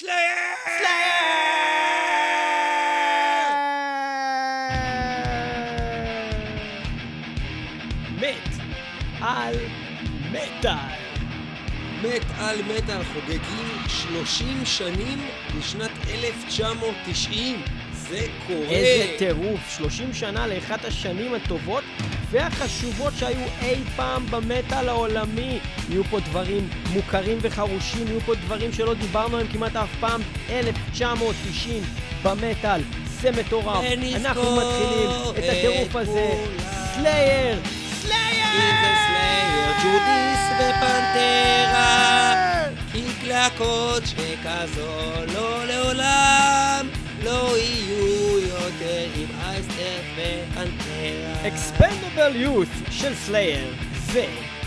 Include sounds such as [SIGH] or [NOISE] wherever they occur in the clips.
סלייר! מת על מטאל. מת על מטאל חוגגים 30 שנים בשנת 1990. זה קורה. איזה טירוף, 30 שנה לאחת השנים הטובות והחשובות שהיו אי פעם במטאל העולמי. יהיו פה דברים מוכרים וחרושים, יהיו פה דברים שלא דיברנו עליהם כמעט אף פעם. 1990 במטאל, זה מטורף. אנחנו מתחילים את הטירוף הזה. סלייר! סלייר, ג'ודיס ופנטרה, מקלקות שכזו לא לעולם, לא יהיו יותר עם אייסטר ופנטרה. אקספנדבל יות' של סלייר, זה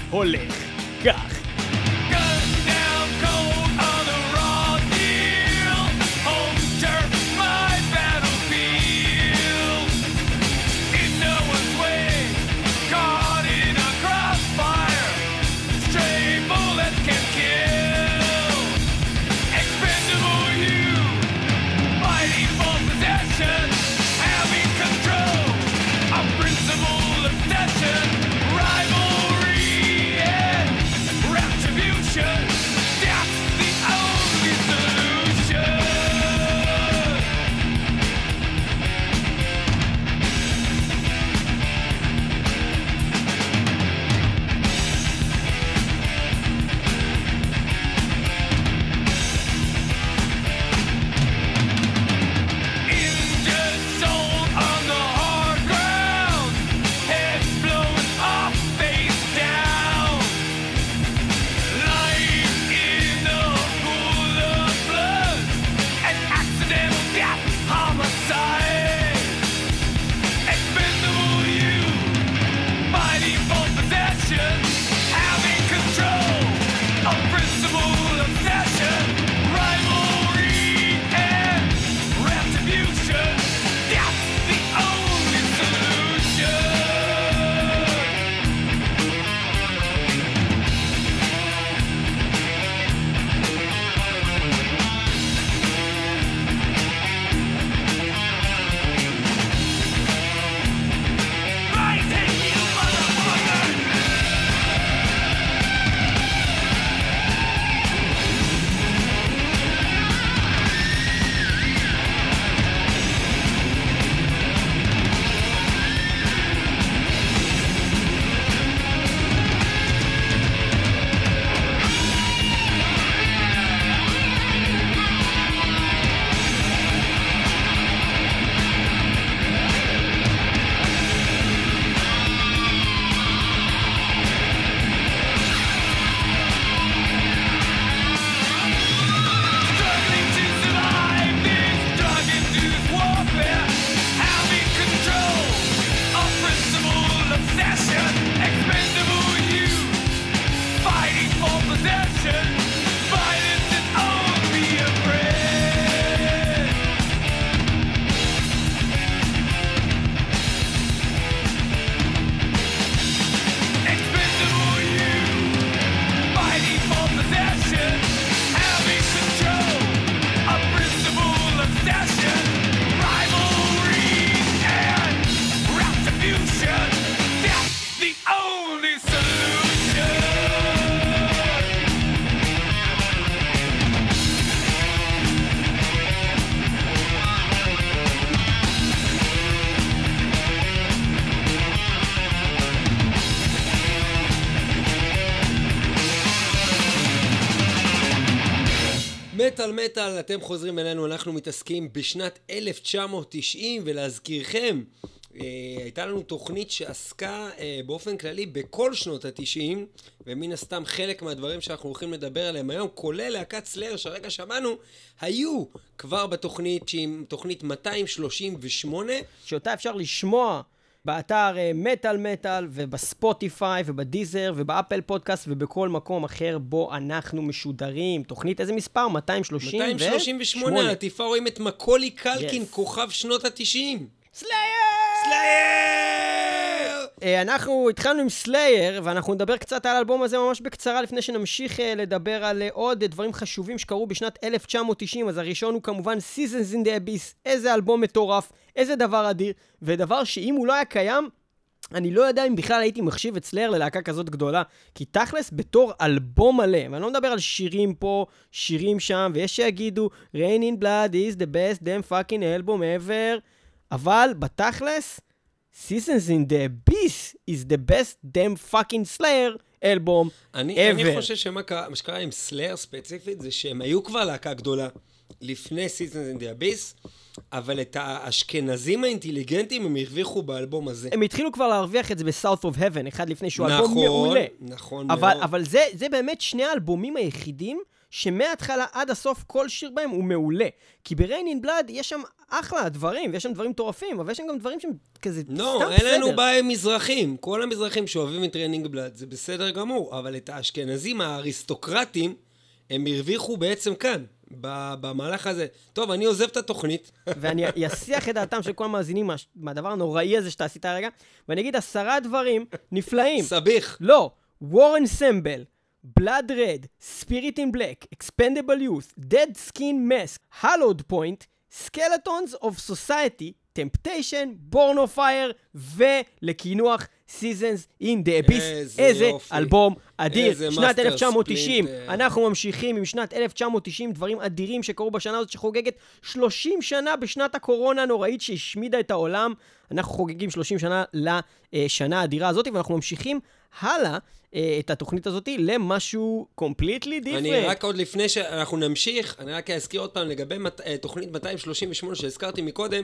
הולך מטאל אתם חוזרים אלינו, אנחנו מתעסקים בשנת 1990, ולהזכירכם, אה, הייתה לנו תוכנית שעסקה אה, באופן כללי בכל שנות ה-90, ומן הסתם חלק מהדברים שאנחנו הולכים לדבר עליהם היום, כולל להקת סלאר שהרגע שמענו, היו כבר בתוכנית שהיא תוכנית 238, שאותה אפשר לשמוע באתר אה, מטאל מטאל ובספוטיפיי ובדיזר ובאפל פודקאסט ובכל מקום אחר בו אנחנו משודרים. תוכנית איזה מספר? 238. 238, על עטיפה רואים את מקולי קלקין, Yes. כוכב שנות ה-90. סלייר! סלייר! אה, אנחנו התחלנו עם סלייר, ואנחנו נדבר קצת על האלבום הזה ממש בקצרה, לפני שנמשיך אה, לדבר על עוד דברים חשובים שקרו בשנת 1990. אז הראשון הוא כמובן Seasons in the Abyss, איזה אלבום מטורף, איזה דבר אדיר, ודבר שאם הוא לא היה קיים, אני לא יודע אם בכלל הייתי מחשיב את סלייר ללהקה כזאת גדולה. כי תכלס, בתור אלבום מלא, ואני לא מדבר על שירים פה, שירים שם, ויש שיגידו, Rain in Blood is the best damn fucking album ever, אבל בתכלס, Seasons in the Abyss is the best damn fucking Slayer אלבום אני, אני ever. חושב שמה קרה, מה שקרה עם סלאר ספציפית, זה שהם היו כבר להקה גדולה לפני in the Abyss, אבל את האשכנזים האינטליגנטים הם הרוויחו באלבום הזה. הם התחילו כבר להרוויח את זה ב-South of Heaven, אחד לפני שהוא אלבום מעולה. נכון אבל, מאוד. אבל זה, זה באמת שני האלבומים היחידים שמההתחלה עד הסוף כל שיר בהם הוא מעולה. כי in Blood יש שם אחלה דברים, ויש שם דברים מטורפים, אבל יש שם גם דברים שהם כזה לא, סתם אין לנו בסדר. בעיה עם מזרחים. כל המזרחים שאוהבים את Reign in Blood, זה בסדר גמור, אבל את האשכנזים האריסטוקרטים, הם הרוויחו בעצם כאן, במהלך הזה. טוב, אני עוזב את התוכנית. [LAUGHS] ואני אסיח את דעתם של כל המאזינים מה- מהדבר הנוראי הזה שאתה עשית הרגע, ואני אגיד עשרה דברים נפלאים. סביח. לא, War Ensemble, Blood Red, Spirit in Black, Expendable Youth, Dead Skin Mask, Hallowed Point, Skeletons of Society, Temptation, Born of Fire, ולקינוח Seasons in the Abyss. איזה איזה יופי. אלבום אדיר. איזה שנת מאסטר 1990. ספלינטר. אנחנו ממשיכים עם שנת 1990, דברים אדירים שקרו בשנה הזאת שחוגגת 30 שנה בשנת הקורונה הנוראית שהשמידה את העולם. אנחנו חוגגים 30 שנה לשנה האדירה הזאת, ואנחנו ממשיכים הלאה אה, את התוכנית הזאת למשהו completely different. אני רק עוד לפני שאנחנו נמשיך, אני רק אזכיר עוד פעם לגבי מת- אה, תוכנית 238 שהזכרתי מקודם.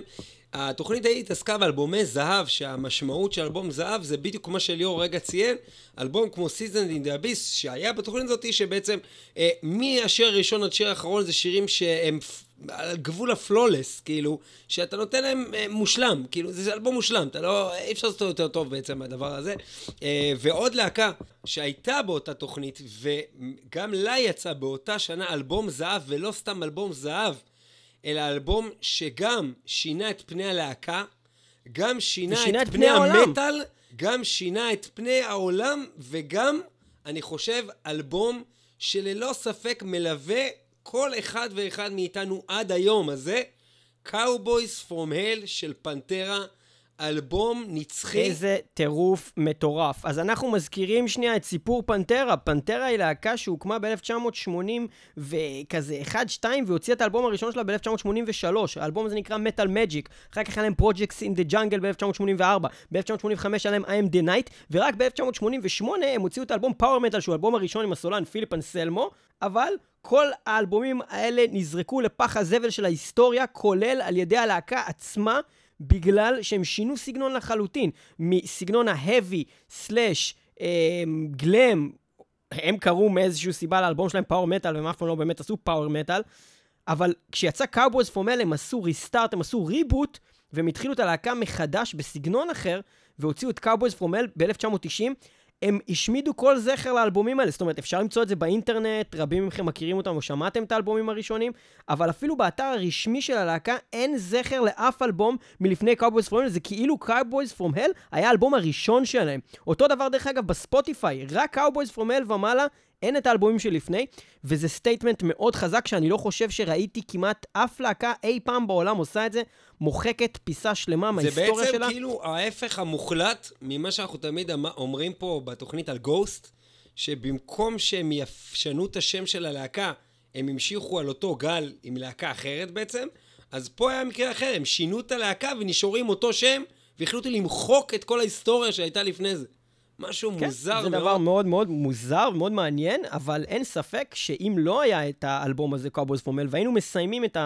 התוכנית ההיא התעסקה באלבומי זהב, שהמשמעות של אלבום זהב זה בדיוק כמו שליאור רגע ציין, אלבום כמו Season in the Abyss, שהיה בתוכנית הזאת, שבעצם אה, מהשיר הראשון עד שיר האחרון זה שירים שהם על גבול הפלולס, כאילו, שאתה נותן להם אה, מושלם, כאילו, זה אלבום מושלם, אתה לא, אי אפשר לעשות אותו יותר טוב בעצם מהדבר הזה. אה, ועוד להקה שהייתה באותה תוכנית, וגם לה יצא באותה שנה אלבום זהב, ולא סתם אלבום זהב, אלא אלבום שגם שינה את פני הלהקה, גם שינה, ושינה את, את פני פני. המטאל, גם שינה את פני העולם, וגם, אני חושב, אלבום שללא ספק מלווה כל אחד ואחד מאיתנו עד היום הזה, Cowboys From Hell של פנטרה, אלבום נצחי. איזה טירוף מטורף. אז אנחנו מזכירים שנייה את סיפור פנטרה. פנטרה היא להקה שהוקמה ב-1980 וכזה 1-2 והוציאה את האלבום הראשון שלה ב-1983. האלבום הזה נקרא Metal Magic. אחר כך היה להם Projects in the Jungle ב-1984. ב-1985 היה להם I am the night, ורק ב-1988 הם הוציאו את האלבום Power Metal שהוא האלבום הראשון עם הסולן פיליפ אנסלמו, אבל כל האלבומים האלה נזרקו לפח הזבל של ההיסטוריה, כולל על ידי הלהקה עצמה. בגלל שהם שינו סגנון לחלוטין, מסגנון ה heavy slash glam, הם קראו מאיזושהי סיבה לאלבום שלהם Power Metal, והם אף פעם לא באמת עשו power metal, אבל כשיצא Cowboys From Hell הם עשו restart, הם עשו reboot, והם התחילו את הלהקה מחדש בסגנון אחר, והוציאו את Cowboys From Hell ב-1990. הם השמידו כל זכר לאלבומים האלה, זאת אומרת, אפשר למצוא את זה באינטרנט, רבים מכם מכירים אותם או שמעתם את האלבומים הראשונים, אבל אפילו באתר הרשמי של הלהקה אין זכר לאף אלבום מלפני Cowboys From Hell, זה כאילו Cowboys From Hell היה האלבום הראשון שלהם. אותו דבר דרך אגב בספוטיפיי, רק Cowboys From Hell ומעלה, אין את האלבומים שלפני, וזה statement מאוד חזק שאני לא חושב שראיתי כמעט אף להקה אי פעם בעולם עושה את זה, מוחקת פיסה שלמה זה מההיסטוריה בעצם שלה. כאילו ההפך המוחלט ממה שאנחנו תמיד אמ- אומרים פה בתוכנית על Ghost, שבמקום שהם ישנו את השם של הלהקה, הם המשיכו על אותו גל עם להקה אחרת בעצם, אז פה היה מקרה אחר, הם שינו את הלהקה ונשארו עם אותו שם, והחליטו למחוק את כל ההיסטוריה שהייתה לפני זה. משהו כן, מוזר זה מאוד. דבר מאוד מאוד מוזר ומאוד מעניין, אבל אין ספק שאם לא היה את האלבום הזה, Cowboys From Hell, והיינו מסיימים את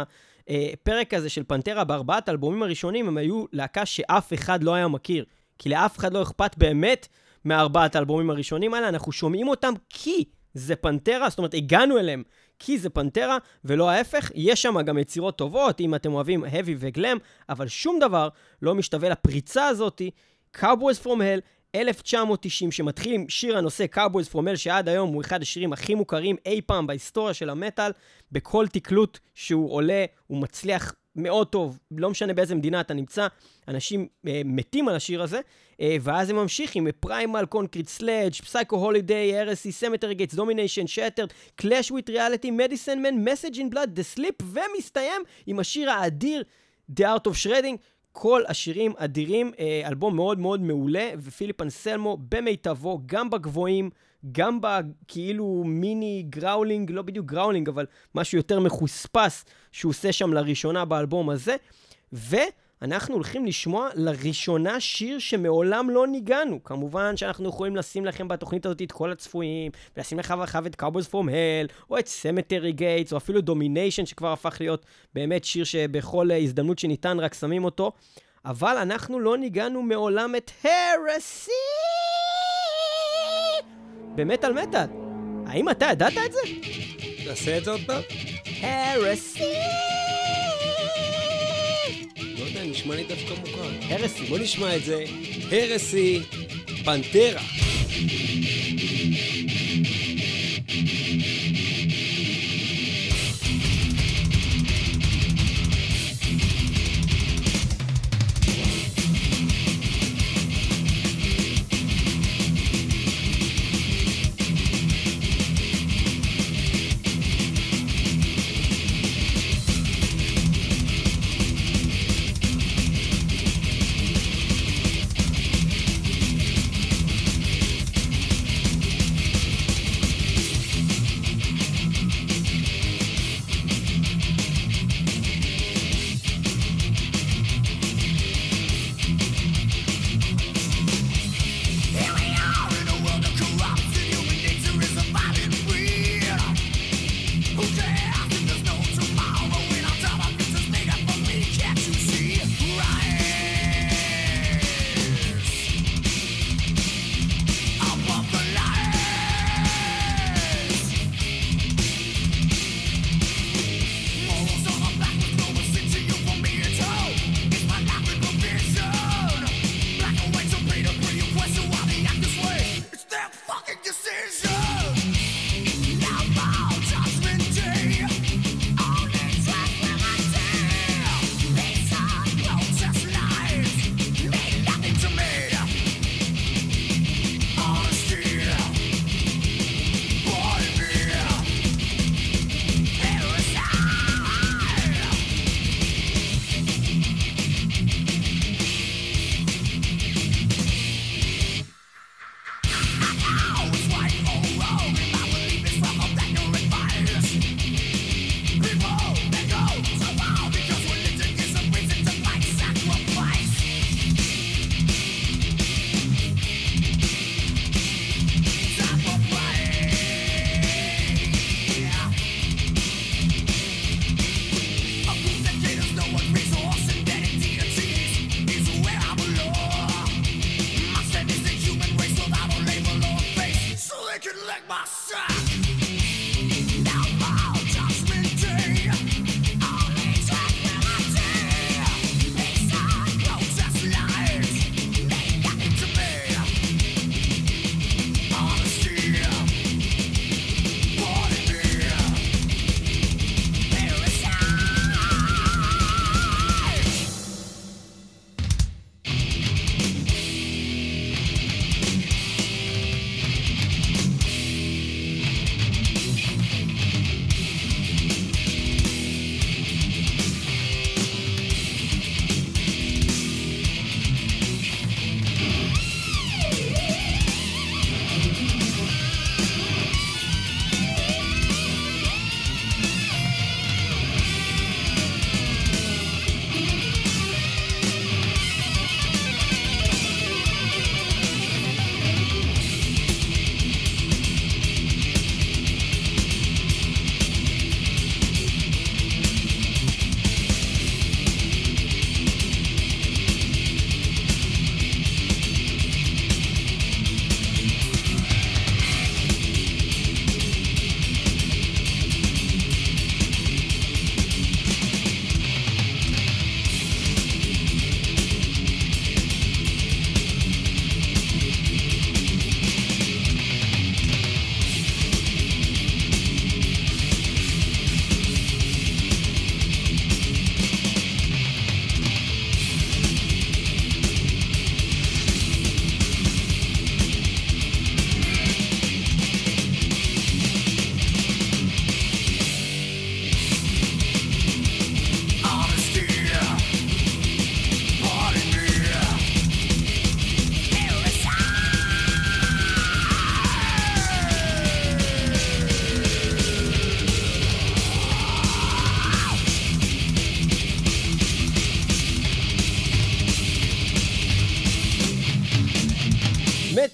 הפרק הזה של פנטרה בארבעת האלבומים הראשונים, הם היו להקה שאף אחד לא היה מכיר. כי לאף אחד לא אכפת באמת מארבעת האלבומים הראשונים האלה, אנחנו שומעים אותם כי זה פנטרה, זאת אומרת, הגענו אליהם כי זה פנטרה, ולא ההפך. יש שם גם יצירות טובות, אם אתם אוהבים heavy וגלם, אבל שום דבר לא משתווה לפריצה הזאתי. Cowboys From Hell, 1990, שמתחיל עם שיר הנושא Cowboys From Hell, שעד היום הוא אחד השירים הכי מוכרים אי פעם בהיסטוריה של המטאל. בכל תקלוט שהוא עולה, הוא מצליח מאוד טוב, לא משנה באיזה מדינה אתה נמצא, אנשים אה, מתים על השיר הזה, אה, ואז זה ממשיך עם Primal Concrete Sledge, Psycho Holiday, Heresy, Cemetery Gates, Domination, Shattered, Clash With Reality, Medicine Man, Message in Blood, The Sleep, ומסתיים עם השיר האדיר, The Art of Shredding. כל השירים אדירים, אה, אלבום מאוד מאוד מעולה, ופיליפ אנסלמו במיטבו, גם בגבוהים, גם בכאילו מיני growling, לא בדיוק growling, אבל משהו יותר מחוספס שהוא עושה שם לראשונה באלבום הזה. ואנחנו הולכים לשמוע לראשונה שיר שמעולם לא ניגנו. כמובן שאנחנו יכולים לשים לכם בתוכנית הזאת את כל הצפויים, ולשים לך ואחריו את Cowboys From Hell, או את Cemetery Gates, או אפילו Domination שכבר הפך להיות באמת שיר שבכל הזדמנות שניתן רק שמים אותו. אבל אנחנו לא ניגנו מעולם את Heresy! במטאל מטאל. האם אתה ידעת את זה? תעשה את זה עוד פעם? הרסי! נשמע לי דווקא מוכר. הרסי. בוא נשמע את זה. הרסי, פנטרה.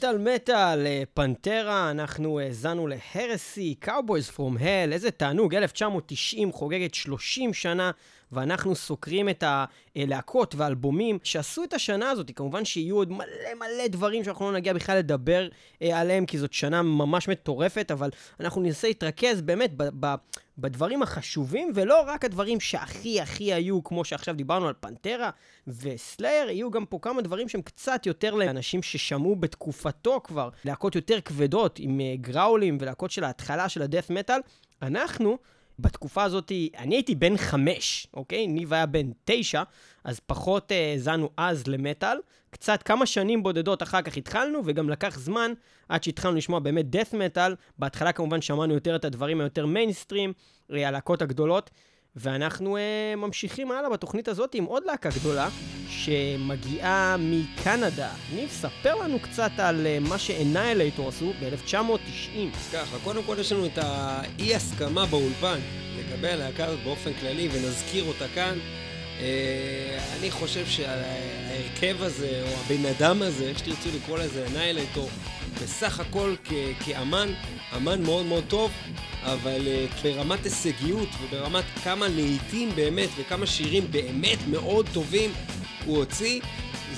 מטאל מטאל, אה, פנטרה, אנחנו האזנו להרסי, Cowboys From Hell, איזה תענוג, 1990 חוגגת 30 שנה, ואנחנו סוקרים את הלהקות והאלבומים שעשו את השנה הזאת. כמובן שיהיו עוד מלא מלא דברים שאנחנו לא נגיע בכלל לדבר אה, עליהם, כי זאת שנה ממש מטורפת, אבל אנחנו ננסה להתרכז באמת ב... ב בדברים החשובים, ולא רק הדברים שהכי הכי היו, כמו שעכשיו דיברנו על פנטרה וסלייר, יהיו גם פה כמה דברים שהם קצת יותר לאנשים ששמעו בתקופתו כבר, להקות יותר כבדות, עם uh, גראולים ולהקות של ההתחלה של הדף מטאל. אנחנו, בתקופה הזאת, אני הייתי בן חמש, אוקיי? ניב היה בן תשע, אז פחות האזנו uh, אז למטאל. קצת, כמה שנים בודדות אחר כך התחלנו, וגם לקח זמן עד שהתחלנו לשמוע באמת death metal. בהתחלה כמובן שמענו יותר את הדברים היותר מיינסטרים, הלהקות הגדולות, ואנחנו uh, ממשיכים הלאה בתוכנית הזאת עם עוד להקה גדולה, שמגיעה מקנדה. ניב, ספר לנו קצת על uh, מה שאנאילייטור עשו ב-1990. אז ככה, קודם כל יש לנו את האי-הסכמה באולפן לגבי הלהקה הזאת באופן כללי, ונזכיר אותה כאן. אה, אני חושב שההרכב הזה, או הבן אדם הזה, איך שתרצו לקרוא לזה, אנאילייטור, בסך הכל כ- כאמן, אמן מאוד מאוד טוב, אבל uh, ברמת הישגיות וברמת כמה להיטים באמת וכמה שירים באמת מאוד טובים הוא הוציא,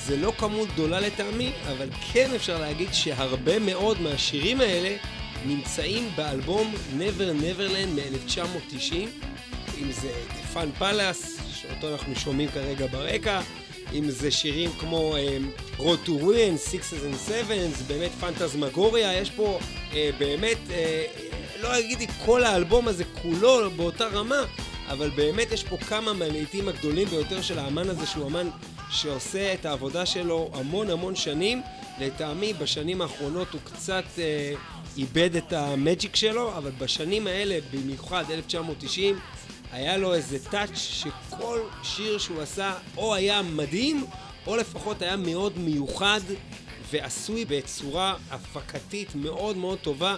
זה לא כמות גדולה לטעמי, אבל כן אפשר להגיד שהרבה מאוד מהשירים האלה נמצאים באלבום Never Neverland מ-1990, אם זה Fun Palace, שאותו אנחנו שומעים כרגע ברקע, אם זה שירים כמו um, Road to Ruin, Sixes and Sevens, באמת פנטזמגוריה, יש פה uh, באמת, uh, לא אגיד כל האלבום הזה כולו באותה רמה, אבל באמת יש פה כמה מהלהיטים הגדולים ביותר של האמן הזה, שהוא אמן שעושה את העבודה שלו המון המון שנים. לטעמי, בשנים האחרונות הוא קצת אה, איבד את המג'יק שלו, אבל בשנים האלה, במיוחד 1990, היה לו איזה טאץ' שכל שיר שהוא עשה או היה מדהים, או לפחות היה מאוד מיוחד ועשוי בצורה הפקתית מאוד מאוד טובה.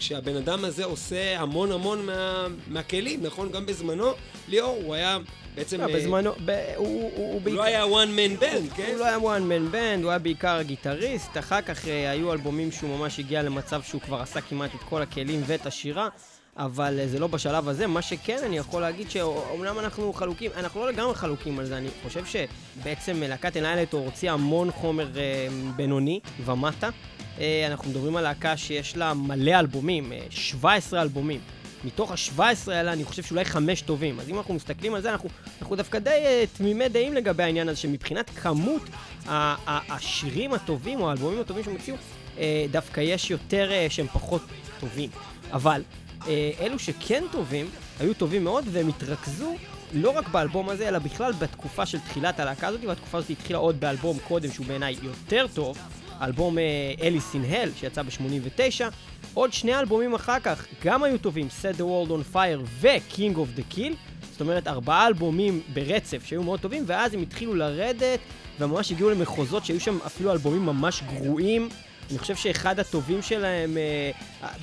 כשהבן אדם הזה עושה המון המון מה, מהכלים, נכון? גם בזמנו, ליאור, הוא היה בעצם... לא, אה, בזמנו, ב- הוא- הוא הוא הוא בעיקר... לא היה one man band, כן? הוא לא היה one man band, הוא היה בעיקר הגיטריסט, אחר כך אה, היו אלבומים שהוא ממש הגיע למצב שהוא כבר עשה כמעט את כל הכלים ואת השירה, אבל אה, זה לא בשלב הזה. מה שכן, אני יכול להגיד שאומנם אנחנו חלוקים, אנחנו לא לגמרי חלוקים על זה, אני חושב שבעצם להקת אנאילטור הוציאה המון חומר אה, בינוני ומטה. אה, אנחנו מדברים על להקה שיש לה מלא אלבומים, אה, 17 אלבומים. מתוך ה-17 האלה אני חושב שאולי חמש טובים. אז אם אנחנו מסתכלים על זה, אנחנו, אנחנו דווקא די uh, תמימי דעים לגבי העניין הזה, שמבחינת כמות השירים הטובים או האלבומים הטובים שהם הוציאו, uh, דווקא יש יותר uh, שהם פחות טובים. אבל אלו שכן טובים, היו טובים מאוד, והם התרכזו לא רק באלבום הזה, אלא בכלל בתקופה של תחילת הלהקה הזאת, והתקופה הזאת התחילה עוד באלבום קודם, שהוא בעיניי יותר טוב, אלבום אליס אין הל, שיצא ב-89. עוד שני אלבומים אחר כך, גם היו טובים, Set the World on Fire ו-King of the Kill. זאת אומרת, ארבעה אלבומים ברצף שהיו מאוד טובים, ואז הם התחילו לרדת, וממש הגיעו למחוזות שהיו שם אפילו אלבומים ממש גרועים. אני חושב שאחד הטובים שלהם אה,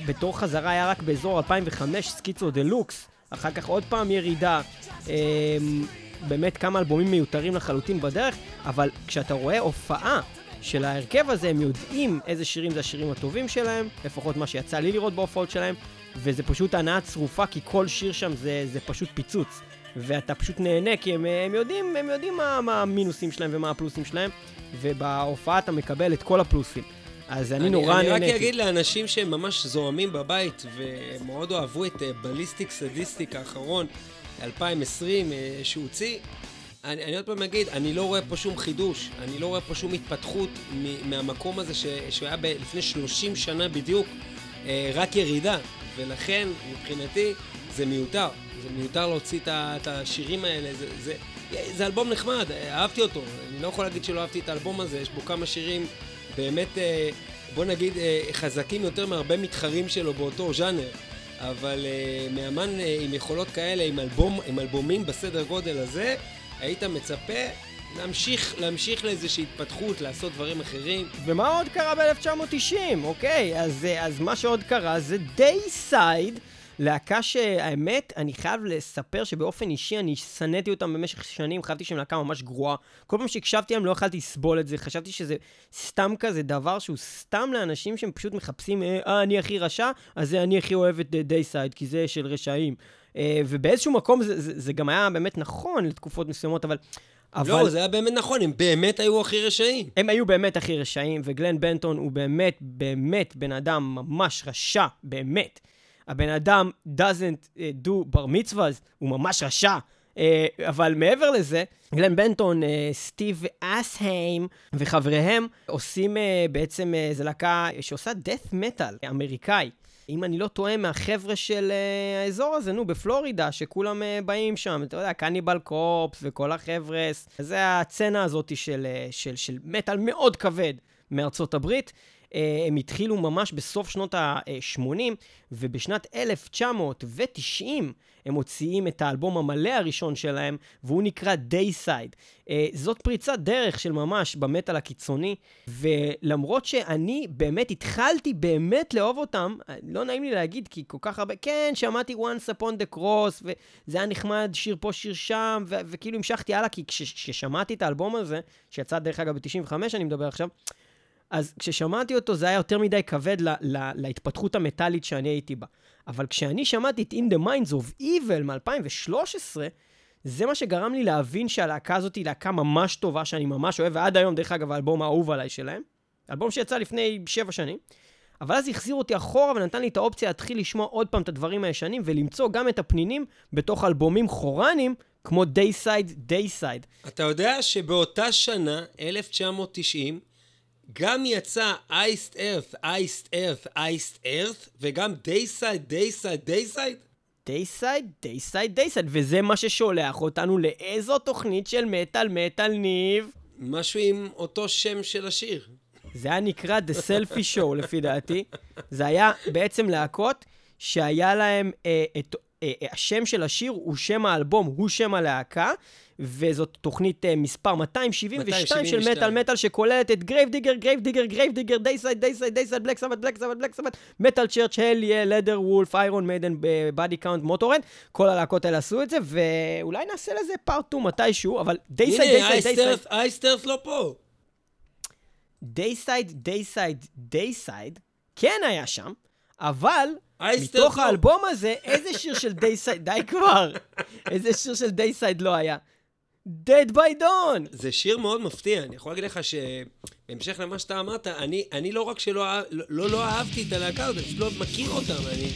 בתור חזרה היה רק באזור 2005, סקיצו דה לוקס. אחר כך עוד פעם ירידה. אה, באמת כמה אלבומים מיותרים לחלוטין בדרך, אבל כשאתה רואה הופעה של ההרכב הזה, הם יודעים איזה שירים זה השירים הטובים שלהם, לפחות מה שיצא לי לראות בהופעות שלהם, וזה פשוט הנאה צרופה, כי כל שיר שם זה, זה פשוט פיצוץ. ואתה פשוט נהנה, כי הם, הם יודעים, הם יודעים מה, מה המינוסים שלהם ומה הפלוסים שלהם, ובהופעה אתה מקבל את כל הפלוסים. אז אני, נורא אני רק נהניתי. אגיד לאנשים שהם ממש זוהמים בבית, ומאוד אהבו את בליסטיק סדיסטיק האחרון, 2020, אה, שהוא הוציא, אני, אני עוד פעם אגיד, אני לא רואה פה שום חידוש, אני לא רואה פה שום התפתחות מ- מהמקום הזה ש, שהוא היה ב- לפני 30 שנה בדיוק, אה, רק ירידה, ולכן מבחינתי זה מיותר. זה מיותר להוציא את השירים האלה, זה, זה, זה אלבום נחמד, אה, אהבתי אותו, אני לא יכול להגיד שלא אהבתי את האלבום הזה, יש בו כמה שירים באמת, אה, בוא נגיד, אה, חזקים יותר מהרבה מתחרים שלו באותו ז'אנר. אבל uh, מאמן עם יכולות כאלה, עם, אלבום, עם אלבומים בסדר גודל הזה, היית מצפה להמשיך, להמשיך לאיזושהי התפתחות, לעשות דברים אחרים. ומה עוד קרה ב-1990? אוקיי, אז, אה, אז מה שעוד קרה זה דייסייד, להקה שהאמת, אני חייב לספר שבאופן אישי אני שנאתי אותם במשך שנים, חשבתי שהם להקה ממש גרועה. כל פעם שהקשבתי להם לא יכלתי לסבול את זה, חשבתי שזה סתם כזה דבר שהוא סתם לאנשים שהם פשוט מחפשים, אה, אה אני הכי רשע, אז זה אני הכי אוהב את דייסייד, כי זה של רשעים. אה, ובאיזשהו מקום זה, זה, זה גם היה באמת נכון לתקופות מסוימות, אבל... אבל... לא, זה היה באמת נכון, הם באמת היו הכי רשעים. הם היו באמת הכי רשעים, וגלן בנטון הוא באמת, באמת בן אדם ממש רשע, באמת. הבן אדם doesn't uh, do בר מצווה, הוא ממש רשע. Uh, אבל מעבר לזה, גלן בנטון, uh, סטיב אסהיים וחבריהם עושים בעצם, זו להקה שעושה death metal אמריקאי. אם אני לא טועה, מהחבר'ה של האזור הזה, נו, בפלורידה, שכולם באים שם, אתה יודע, קניבל קורפס וכל החבר'ה, זה הצצנה הזאת של, של, של מטאל מאוד כבד מארצות הברית. אה, הם התחילו ממש בסוף שנות ה-80, ובשנת 1990 הם מוציאים את האלבום המלא הראשון שלהם, והוא נקרא Dayside. אה, זאת פריצת דרך של ממש במטאל הקיצוני, ולמרות שאני באמת התחלתי באמת לאהוב אותם, לא נעים לי להגיד, כי כל כך הרבה, כן, שמעתי once upon the cross, וזה היה נחמד, שיר פה, שיר שם, ו- וכאילו המשכתי הלאה, כי כששמעתי את האלבום הזה, שיצא דרך אגב ב-95, אני מדבר עכשיו, אז כששמעתי אותו זה היה יותר מדי כבד לה, לה, להתפתחות המטאלית שאני הייתי בה. אבל כשאני שמעתי את In the Minds of Evil מ-2013, זה מה שגרם לי להבין שהלהקה הזאת היא להקה ממש טובה, שאני ממש אוהב, ועד היום, דרך אגב, האלבום האהוב עליי שלהם. אלבום שיצא לפני שבע שנים. אבל אז החזיר אותי אחורה ונתן לי את האופציה להתחיל לשמוע עוד פעם את הדברים הישנים ולמצוא גם את הפנינים בתוך אלבומים אחרונים כמו Deicide, Deicide. אתה יודע שבאותה שנה, 1990, גם יצא Iced Earth, Iced Earth, Iced Earth, וגם Deicide, Deicide, Deicide? Deicide, Deicide, Deicide, וזה מה ששולח אותנו לאיזו תוכנית של מטאל מטאל ניב. משהו עם אותו שם של השיר. זה היה נקרא The Selfie Show לפי דעתי. זה היה בעצם להקות שהיה להם, אה, את, אה, השם של השיר הוא שם האלבום, הוא שם הלהקה, וזאת תוכנית uh, מספר 272 של מטאל מטאל שכוללת את Grave Digger, Grave Digger, Grave Digger, Deicide, Deicide, Deicide, Black Sabbath, Black Sabbath, Black Sabbath, Metal Church, הליה, Leatherwolf, Iron Maiden, Body Count, Motörhead, כל הלהקות האלה עשו את זה, ואולי נעשה לזה Part 2 מתישהו, אבל Deicide, Deicide, Deicide. הנה, Iced Earth לא פה. Deicide, Deicide, Deicide, כן היה שם, אבל מתוך לא. האלבום הזה, איזה שיר של Deicide, [LAUGHS] די כבר, איזה שיר של Deicide לא היה. Dead by Dawn! זה שיר מאוד מפתיע, אני יכול להגיד לך שבהמשך למה שאתה אמרת, אני, אני לא רק שלא לא, לא, לא אהבתי את הלהקה הזאת, אני פשוט לא מכיר אותם, אני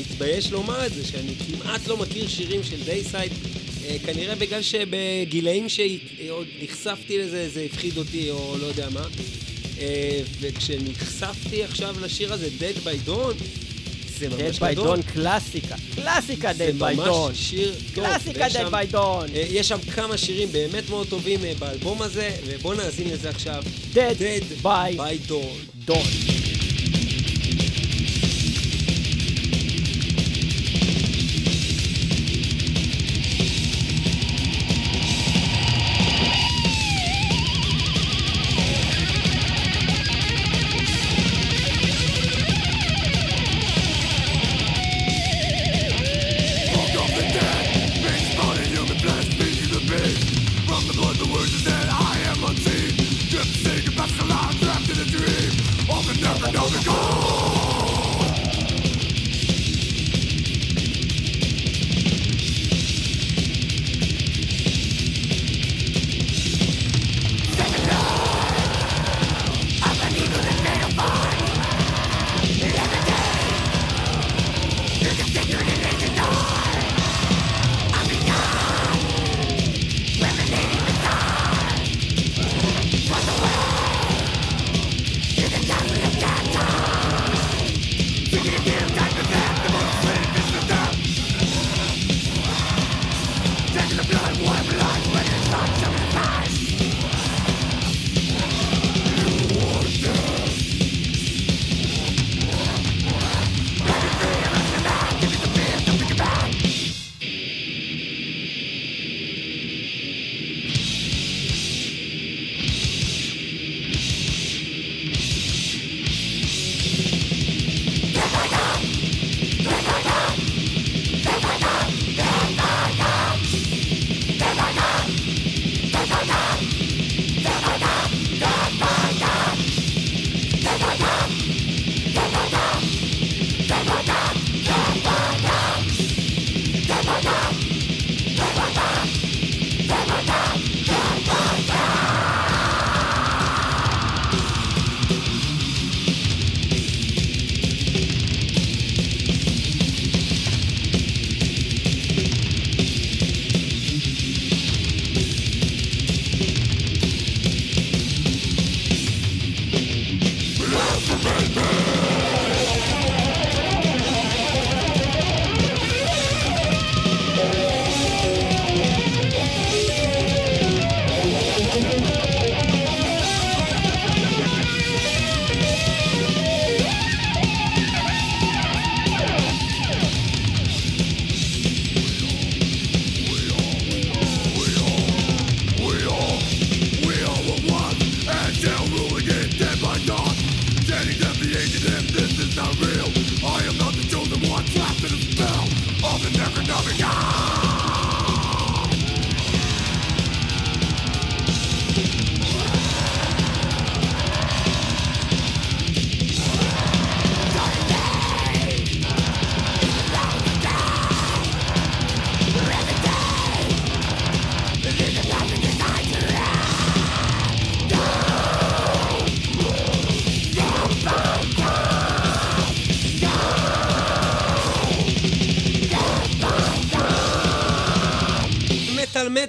מתבייש לומר את זה, שאני כמעט לא מכיר שירים של דייסייד, אה, כנראה בגלל שבגילאים שעוד נחשפתי לזה, זה הפחיד אותי, או לא יודע מה. אה, וכשנחשפתי עכשיו לשיר הזה, Dead by Dawn, זה Dead ממש by גדול. Dawn קלאסיקה, קלאסיקה זה Dead by ממש. שיר טוב. קלאסיקה by Dawn. אה, יש שם כמה שירים באמת מאוד טובים אה, באלבום הזה, ובואו נאזין לזה עכשיו. Dead Dead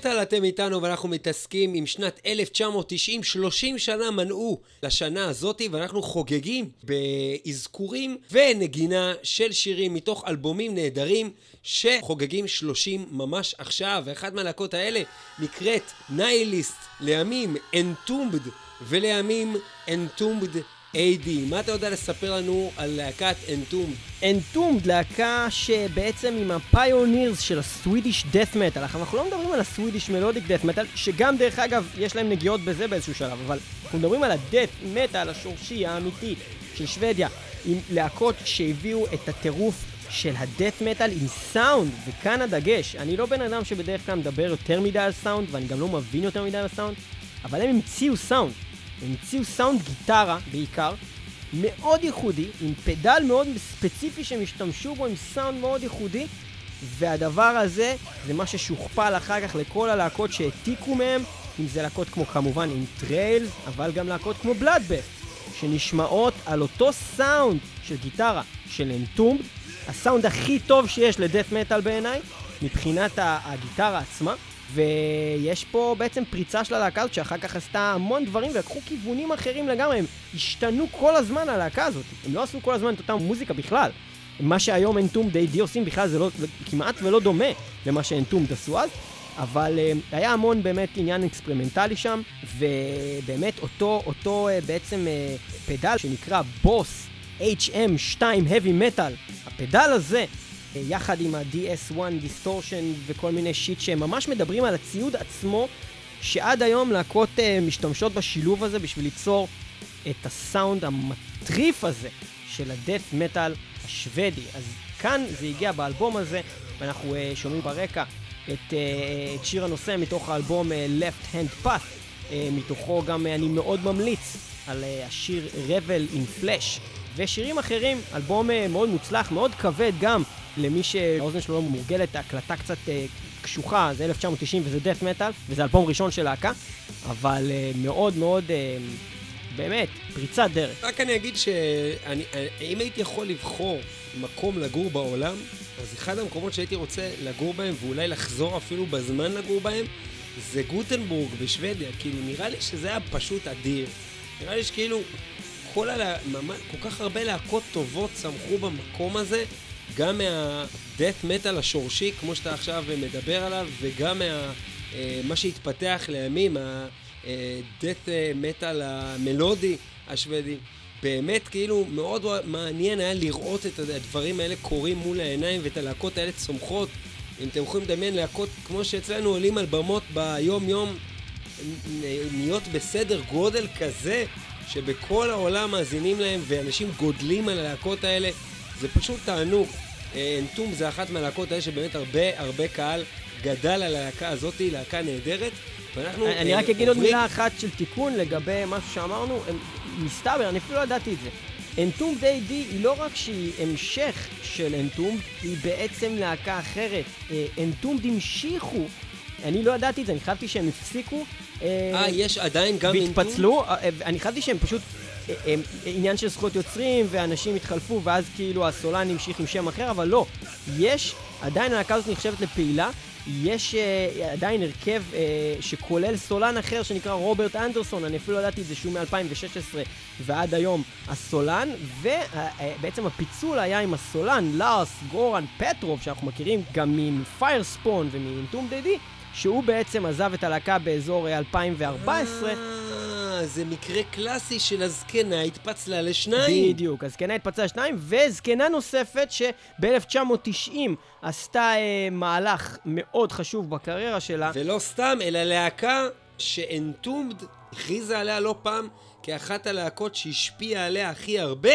מטאל אתם איתנו ואנחנו מתעסקים עם שנת 1990, 30 שנה מנעו לשנה הזאתי ואנחנו חוגגים באזכורים ונגינה של שירים מתוך אלבומים נהדרים שחוגגים 30 ממש עכשיו. ואחת מהלהקות האלה נקראת ניהיליסט, לימים Entombed ולימים Entombed AD. מה אתה יודע לספר לנו על להקת Entombed? אנטומד, להקה שבעצם עם הפיונירס של הסווידיש דאט מטאל. אנחנו לא מדברים על הסווידיש מלודיק דאט מטאל, שגם דרך אגב יש להם נגיעות בזה באיזשהו שלב, אבל אנחנו מדברים על הדאט מטאל השורשי האמיתי של שוודיה, עם להקות שהביאו את הטירוף של ה Death Metal עם סאונד, וכאן הדגש. אני לא בן אדם שבדרך כלל מדבר יותר מדי על סאונד, ואני גם לא מבין יותר מדי על סאונד, אבל הם המציאו סאונד. המציאו סאונד גיטרה בעיקר, מאוד ייחודי, עם פדל מאוד ספציפי שהם השתמשו בו, עם סאונד מאוד ייחודי, והדבר הזה זה מה ששוכפל אחר כך לכל הלהקות שהעתיקו מהם, אם זה להקות כמו כמובן Entrails, אבל גם להקות כמו Bloodbath, שנשמעות על אותו סאונד של גיטרה של Entombed, הסאונד הכי טוב שיש ל Death Metal בעיניי, מבחינת הגיטרה עצמה. ויש פה בעצם פריצה של הלהקה הזאת שאחר כך עשתה המון דברים ולקחו כיוונים אחרים לגמרי, הם השתנו כל הזמן הלהקה הזאת, הם לא עשו כל הזמן את אותה מוזיקה בכלל. מה שהיום Entombed A.D. עושים בכלל זה לא, כמעט ולא דומה למה ש Entombed עשו אז, אבל uh, היה המון באמת עניין אקספרימנטלי שם, ובאמת אותו, אותו uh, בעצם uh, פדל שנקרא בוס HM2 Heavy Metal, הפדל הזה יחד עם ה-DS1 Distortion וכל מיני שיט שהם ממש מדברים על הציוד עצמו, שעד היום להקות uh, משתמשות בשילוב הזה בשביל ליצור את הסאונד המטריף הזה של הדאט מטאל השוודי. אז כאן זה הגיע באלבום הזה, ואנחנו uh, שומעים ברקע את, את שיר הנושא מתוך האלבום Left Hand Path, מתוכו גם אני מאוד ממליץ על השיר Revel in Flash. ושירים אחרים, אלבום uh, מאוד מוצלח, מאוד כבד גם למי שהאוזן שלו לא מורגלת, הקלטה קצת uh, קשוחה, זה 1990 וזה דף מטאל, וזה אלבום ראשון של להקה, אבל uh, מאוד מאוד, באמת, פריצת דרך. רק אני אגיד שאם הייתי יכול לבחור מקום לגור בעולם, אז אחד המקומות שהייתי רוצה לגור בהם, ואולי לחזור אפילו בזמן לגור בהם, זה גוטנבורג בשוודיה. כאילו, נראה לי שזה היה פשוט אדיר. נראה לי שכאילו, כל, הלה... ממש, כל כך הרבה להקות טובות צמחו במקום הזה, גם מהדאט מטאל השורשי, כמו שאתה עכשיו מדבר עליו, וגם מה... אה, מה שהתפתח לימים, הדאט מטאל המלודי השוודי. באמת, כאילו, מאוד מעניין היה לראות את הדברים האלה קורים מול העיניים ואת הלהקות האלה צומחות. אם אתם יכולים לדמיין להקות כמו שאצלנו עולים על במות ביום-יום, נהיות בסדר גודל כזה, שבכל העולם מאזינים להם ואנשים גודלים על הלהקות האלה, זה פשוט תענוג. אנטום זה אחת מהלהקות האלה שבאמת הרבה הרבה קהל גדל על הלהקה הזאת, להקה נהדרת. ואנחנו... אני אה, רק אגיד עוד מילה אחת של תיקון לגבי משהו שאמרנו, מסתבר, אני אפילו לא ידעתי את זה. אנטום די די היא לא רק שהיא המשך של אנטום, היא בעצם להקה אחרת. אה, אנטום המשיכו, אני לא ידעתי את זה, אני חשבתי שהם הפסיקו. אה, יש עדיין גם? והתפצלו, אה, אה, אני חשבתי שהם פשוט... אה, אה, עניין של זכויות יוצרים, ואנשים התחלפו, ואז כאילו הסולן המשיך עם שם אחר, אבל לא. יש, עדיין הלהקה הזאת נחשבת לפעילה, יש אה, עדיין הרכב אה, שכולל סולן אחר שנקרא רוברט אנדרסון, אני אפילו לא ידעתי את זה שהוא מ-2016 ועד היום הסולן, ובעצם הפיצול היה עם הסולן לארס גורן פטרוב, שאנחנו מכירים גם מפיירספון ומאינטום די שהוא בעצם עזב את הלהקה באזור אה, 2014. אה, זה מקרה קלאסי של הזקנה התפצלה לשניים. בדיוק, הזקנה התפצלה שניים, וזקנה נוספת שב-1990 עשתה אה, מהלך מאוד חשוב בקריירה שלה. ולא סתם, אלא להקה ש Entombed הכריזה עליה לא פעם כאחת הלהקות שהשפיעה עליה הכי הרבה,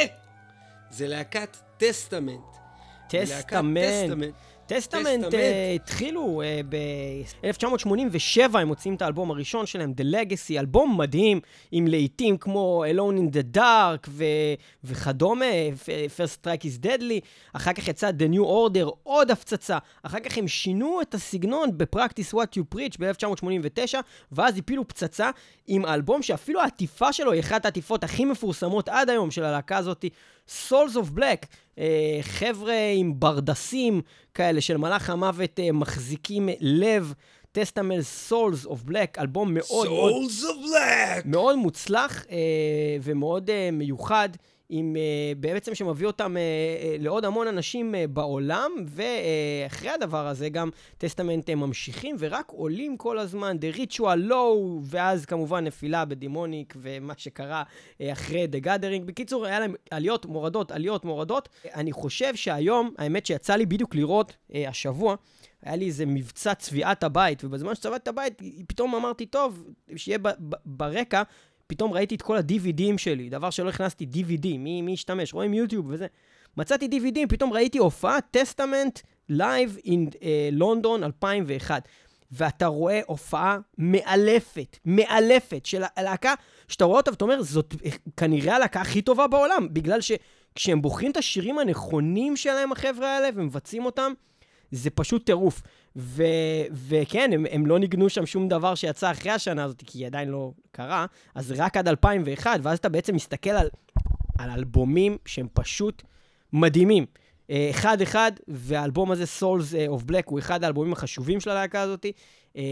זה להקת טסטמנט. טסטמנט. טסטמנט. אה, התחילו אה, ב-1987, הם מוציאים את האלבום הראשון שלהם, The Legacy, אלבום מדהים, עם להיטים כמו Alone in the Dark ו- וכדומה, First Strike is Deadly, אחר כך יצא The New Order, עוד הפצצה, אחר כך הם שינו את הסגנון ב-Practice What You Preach ב-1989, ואז הפילו פצצה עם האלבום שאפילו העטיפה שלו היא אחת העטיפות הכי מפורסמות עד היום של הלהקה הזאתי, Souls of Black, אה, חבר'ה עם ברדסים כאלה של מלאך המוות אה, מחזיקים לב. טסטמל סולס אוף בלק, אלבום מאוד מאוד Souls of Black! מאוד מוצלח אה, ומאוד אה, מיוחד, עם, אה, בעצם שמביא אותם אה, אה, לעוד המון אנשים בעולם, ואחרי הדבר הזה גם טסטמנט אה, ממשיכים ורק עולים כל הזמן, The Ritual Low, ואז כמובן נפילה בדימוניק ומה שקרה אחרי The Gathering. בקיצור, היה להם עליות, מורדות, עליות, מורדות. אני חושב שהיום, האמת שיצא לי בדיוק לראות השבוע, היה לי איזה מבצע צביעת הבית, ובזמן שצבעתי את הבית, פתאום אמרתי, טוב, שיהיה ב- ב- ברקע, פתאום ראיתי את כל ה-DVDים שלי, דבר שלא הכנסתי DVD, מי, ישתמש? רואים יוטיוב וזה. מצאתי DVDים, פתאום ראיתי הופעת Testament Live in London 2001. ואתה רואה הופעה מאלפת, מאלפת של הלהקה, שאתה רואה אותה ואתה אומר, זאת אה, כנראה הלהקה הכי טובה בעולם, בגלל שכשהם בוחרים את השירים הנכונים שלהם, החבר'ה האלה, ומבצעים אותם, זה פשוט טירוף. ו- וכן, הם, הם לא ניגנו שם שום דבר שיצא אחרי השנה הזאת, כי היא עדיין לא קרה, אז רק עד 2001, ואז אתה בעצם מסתכל על, על אלבומים שהם פשוט מדהימים. אה, אחד-אחד, והאלבום הזה, Souls of Black, הוא אחד האלבומים החשובים של הלהקה הזאת. אה,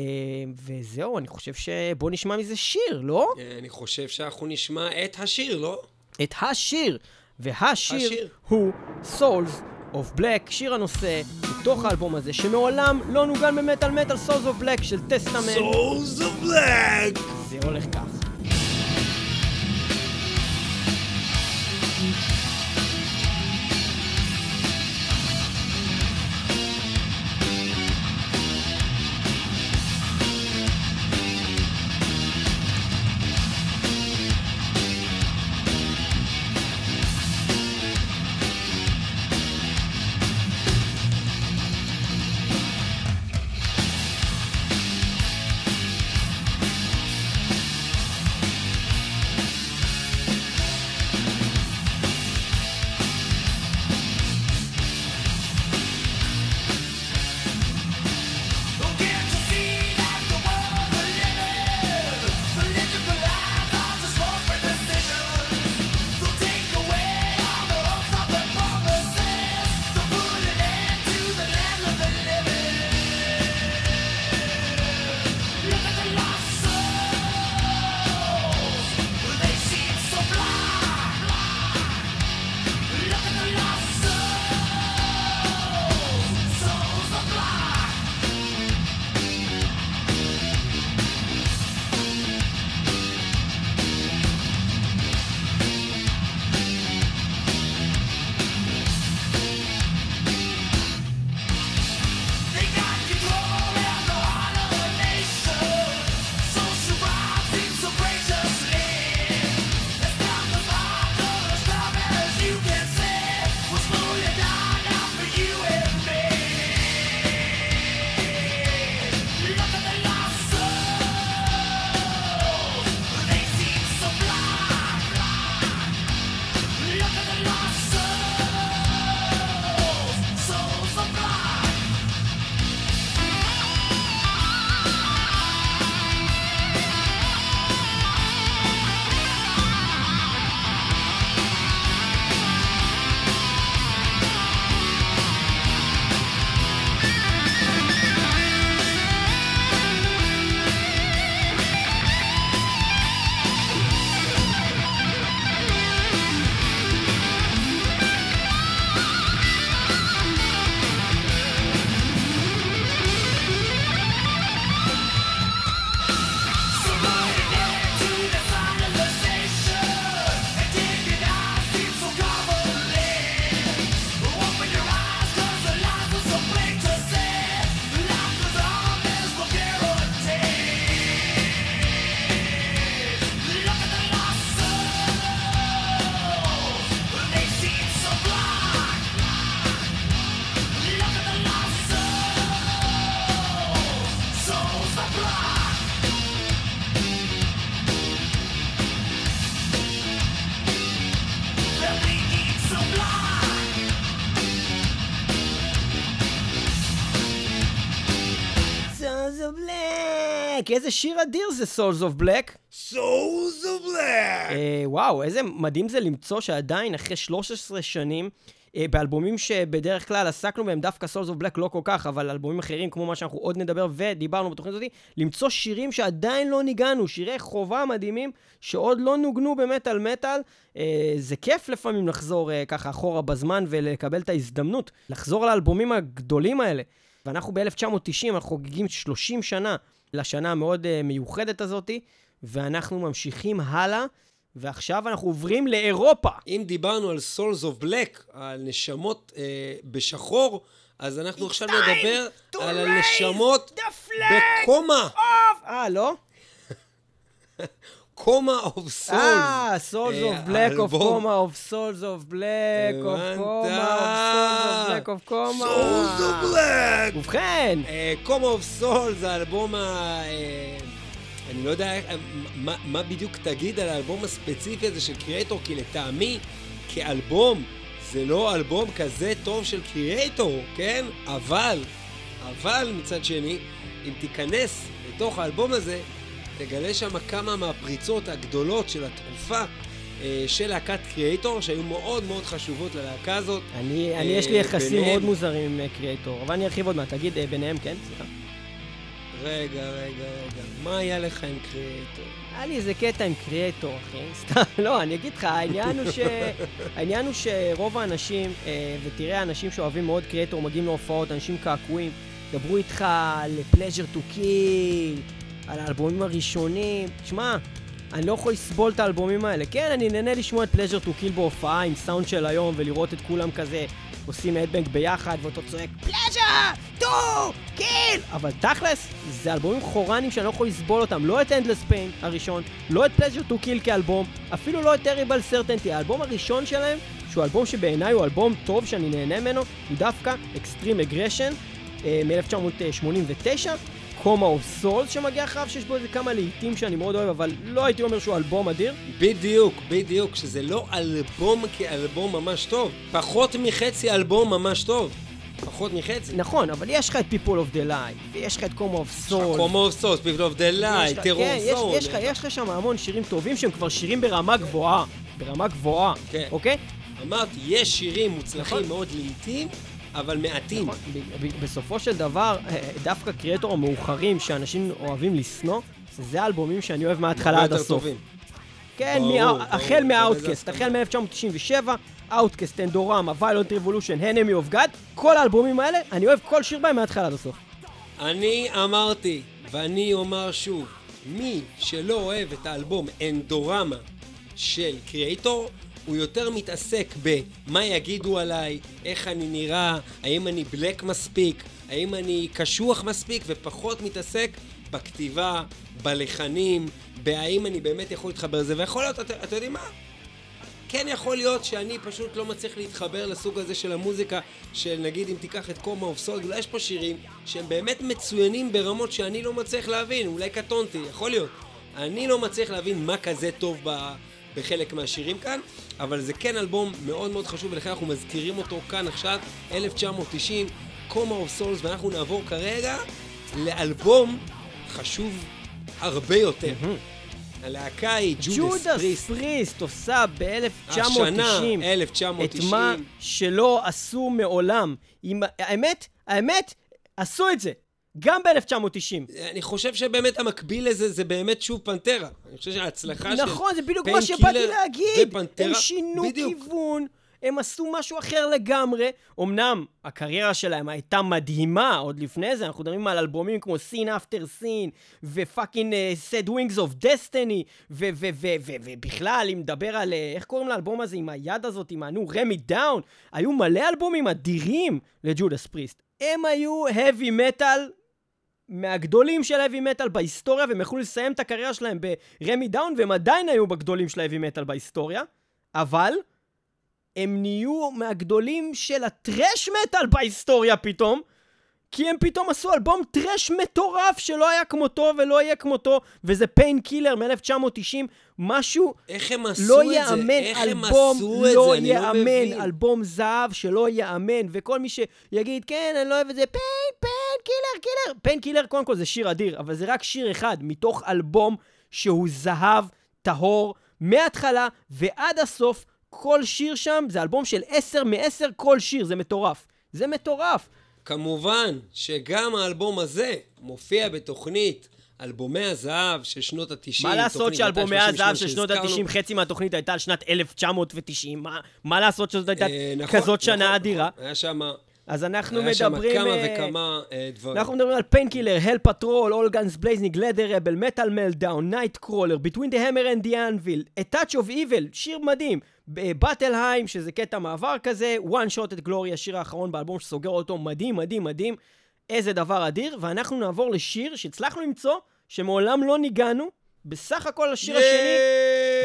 וזהו, אני חושב שבוא נשמע מזה שיר, לא? אה, אני חושב שאנחנו נשמע את השיר, לא? את השיר. והשיר השיר. הוא Souls of Black, שיר הנושא מתוך האלבום הזה, שמעולם לא נוגן במטאל מטאל Souls of Black של טסטמנט. Souls of Black! זה הולך כך. Black! איזה שיר אדיר זה Souls of Black. Souls of Black! אה, וואו, איזה מדהים זה למצוא שעדיין, אחרי 13 שנים, אה, באלבומים שבדרך כלל עסקנו בהם, דווקא Souls of Black לא כל כך, אבל אלבומים אחרים, כמו מה שאנחנו עוד נדבר ודיברנו בתוכנית הזאת, למצוא שירים שעדיין לא ניגענו, שירי חובה מדהימים, שעוד לא נוגנו במטאל מטאל. אה, זה כיף לפעמים לחזור אה, ככה אחורה בזמן ולקבל את ההזדמנות, לחזור לאלבומים הגדולים האלה. ואנחנו ב-1990, אנחנו חוגגים 30 שנה לשנה המאוד אה, מיוחדת הזאתי, ואנחנו ממשיכים הלאה, ועכשיו אנחנו עוברים לאירופה. אם דיברנו על Souls of Black, על נשמות אה, בשחור, אז אנחנו עכשיו נדבר על הנשמות בקומה. אה, לא? [LAUGHS] קומה אוף סולס. אה, Souls of Black of האלבום. Coma of Souls of Black of הבנת? Coma of Souls of Black of Coma. Souls of Black. ובכן, קומה אוף סול זה האלבום ה... אה, אני לא יודע אה, מה, מה בדיוק תגיד על האלבום הספציפי הזה של קריאטור, כי לטעמי, כאלבום, זה לא אלבום כזה טוב של קריאטור, כן? אבל, אבל מצד שני, אם תיכנס לתוך האלבום הזה, תגלה שם כמה מהפריצות הגדולות של התקופה אה, של להקת קריאטור, שהיו מאוד מאוד חשובות ללהקה הזאת. אני, אני אה, יש לי יחסים מאוד מוזרים עם קריאטור, אבל אני ארחיב עוד מעט. תגיד, אה, ביניהם כן? סליחה. רגע, רגע, רגע, מה היה לך עם קריאטור? היה לי איזה קטע עם קריאטור, אחי. [LAUGHS] סתם, לא, אני אגיד לך, העניין הוא, ש... [LAUGHS] העניין הוא שרוב האנשים, אה, ותראה, אנשים שאוהבים מאוד קריאטור, מגיעים להופעות, אנשים קעקועים, דברו איתך pleasure to kill, על האלבומים הראשונים. שמע, אני לא יכול לסבול את האלבומים האלה. כן, אני נהנה לשמוע את pleasure to kill בהופעה עם סאונד של היום, ולראות את כולם כזה עושים הדבנק ביחד, ואותו צועק pleasure to kill! אבל תכלס, זה אלבומים חורנים שאני לא יכול לסבול אותם. לא את Endless Pain הראשון, לא את pleasure to kill כאלבום, אפילו לא את terrible certainty. האלבום הראשון שלהם, שהוא אלבום שבעיניי הוא אלבום טוב שאני נהנה ממנו, הוא דווקא Extreme Aggression אה, מ-1989. קומה אוף סולס שמגיע אחריו, שיש בו איזה כמה להיטים שאני מאוד אוהב, אבל לא הייתי אומר שהוא אלבום אדיר. בדיוק, בדיוק, שזה לא אלבום כאלבום ממש טוב. פחות מחצי אלבום ממש טוב. פחות מחצי. נכון, אבל יש לך את People of the Lie, ויש לך את Souls. Coma of Souls, People of the Lie, יש לך- Terror כן, יש- Zone. יש יש לך שם המון שירים טובים שהם כבר שירים ברמה גבוהה. ברמה גבוהה, כן. אוקיי? אמרתי, יש שירים מוצלחים נכון. מאוד לעיתים, אבל מעטים. נכון, בסופו של דבר, אה, דווקא Kreator המאוחרים שאנשים אוהבים לשנוא, זה האלבומים שאני אוהב מההתחלה עד הסוף. כן, החל מה Outcast. החל מ-1997, Outcast, Endorama, Violent Revolution, Enemy of God, כל האלבומים האלה, אני אוהב כל שיר בהם מההתחלה עד הסוף. אני אמרתי, ואני אומר שוב, מי שלא אוהב את האלבום Endorama של Kreator, הוא יותר מתעסק במה יגידו עליי, איך אני נראה, האם אני black מספיק, האם אני קשוח מספיק, ופחות מתעסק בכתיבה, בלחנים, בהאם אני באמת יכול להתחבר לזה, ויכול להיות, אתה, אתה יודעים מה? כן יכול להיות שאני פשוט לא מצליח להתחבר לסוג הזה של המוזיקה, של נגיד אם תיקח את קומה אוף סולד, אולי יש פה שירים שהם באמת מצוינים ברמות שאני לא מצליח להבין, אולי קטונתי, יכול להיות. אני לא מצליח להבין מה כזה טוב. בחלק מהשירים כאן, אבל זה כן אלבום מאוד מאוד חשוב ולכן אנחנו מזכירים אותו כאן עכשיו, 1990, Coma of Souls, ואנחנו נעבור כרגע לאלבום חשוב הרבה יותר. הלהקה היא ג'ודס פריסט. פריסט עושה השנה, ב-1990 את 1990. מה שלא עשו מעולם. עם- האמת, האמת, עשו את זה. גם ב-1990. אני חושב שבאמת המקביל לזה זה באמת שוב פנטרה. אני חושב שההצלחה של נכון, זה בדיוק מה שבאתי להגיד. ופנטרה- הם שינו בדיוק. כיוון, הם עשו משהו אחר לגמרי. אמנם הקריירה שלהם הייתה מדהימה עוד לפני זה, אנחנו מדברים על אלבומים כמו Scene After Scene, ופאקינג uh, Sad Wings of Destiny, ובכלל, אם נדבר על, אה, איך קוראים לאלבום הזה עם היד הזאת, עם הנו, Ram It Down, היו מלא אלבומים אדירים לג'ודס פריסט. הם היו heavy metal מהגדולים של heavy metal בהיסטוריה, והם יכלו לסיים את הקריירה שלהם ב-Ram It Down, והם עדיין היו בגדולים של heavy metal בהיסטוריה, אבל הם נהיו מהגדולים של הטרש מטאל בהיסטוריה פתאום, כי הם פתאום עשו אלבום thrash מטורף שלא היה כמותו ולא יהיה כמותו, וזה Painkiller מ-1990, משהו איך הם עשו לא את זה? ייאמן, איך הם עשו את לא זה? אני לא ייאמן, מבין. אלבום זהב שלא ייאמן, וכל מי שיגיד, כן, אני לא אוהב את זה, Pain, Pain, killer, killer. Painkiller, קודם כל זה שיר אדיר, אבל זה רק שיר אחד מתוך אלבום שהוא זהב, טהור, מההתחלה ועד הסוף. כל שיר שם זה אלבום של 10 מ-10 כל שיר, זה מטורף. זה מטורף. כמובן שגם האלבום הזה מופיע בתוכנית אלבומי הזהב של שנות ה-90. מה לעשות שאלבומי הזהב של שנות ה-90, ה-90, חצי מהתוכנית הייתה על שנת 1990, מה- מה לעשות שזאת הייתה אה, נכון, כזאת שנה נכון, אדירה? נכון. היה שם אז אנחנו היה שם מדברים... כמה אה, וכמה אה, דברים. אנחנו מדברים על Painkiller, Hell Patrol, All Guns Blazing, Leather Rebel, Metal Meltdown, Night Crawler, Between the Hammer and the Anvil, A Touch of Evil, שיר מדהים, באטלהיים, שזה קטע מעבר כזה, One Shot at Glory, השיר האחרון באלבום שסוגר אותו, מדהים, מדהים, מדהים, איזה דבר אדיר, ואנחנו נעבור לשיר שהצלחנו למצוא, שמעולם לא ניגענו, בסך הכל השיר השני,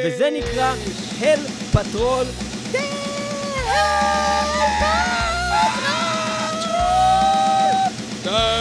וזה נקרא הל פטרול. The Go!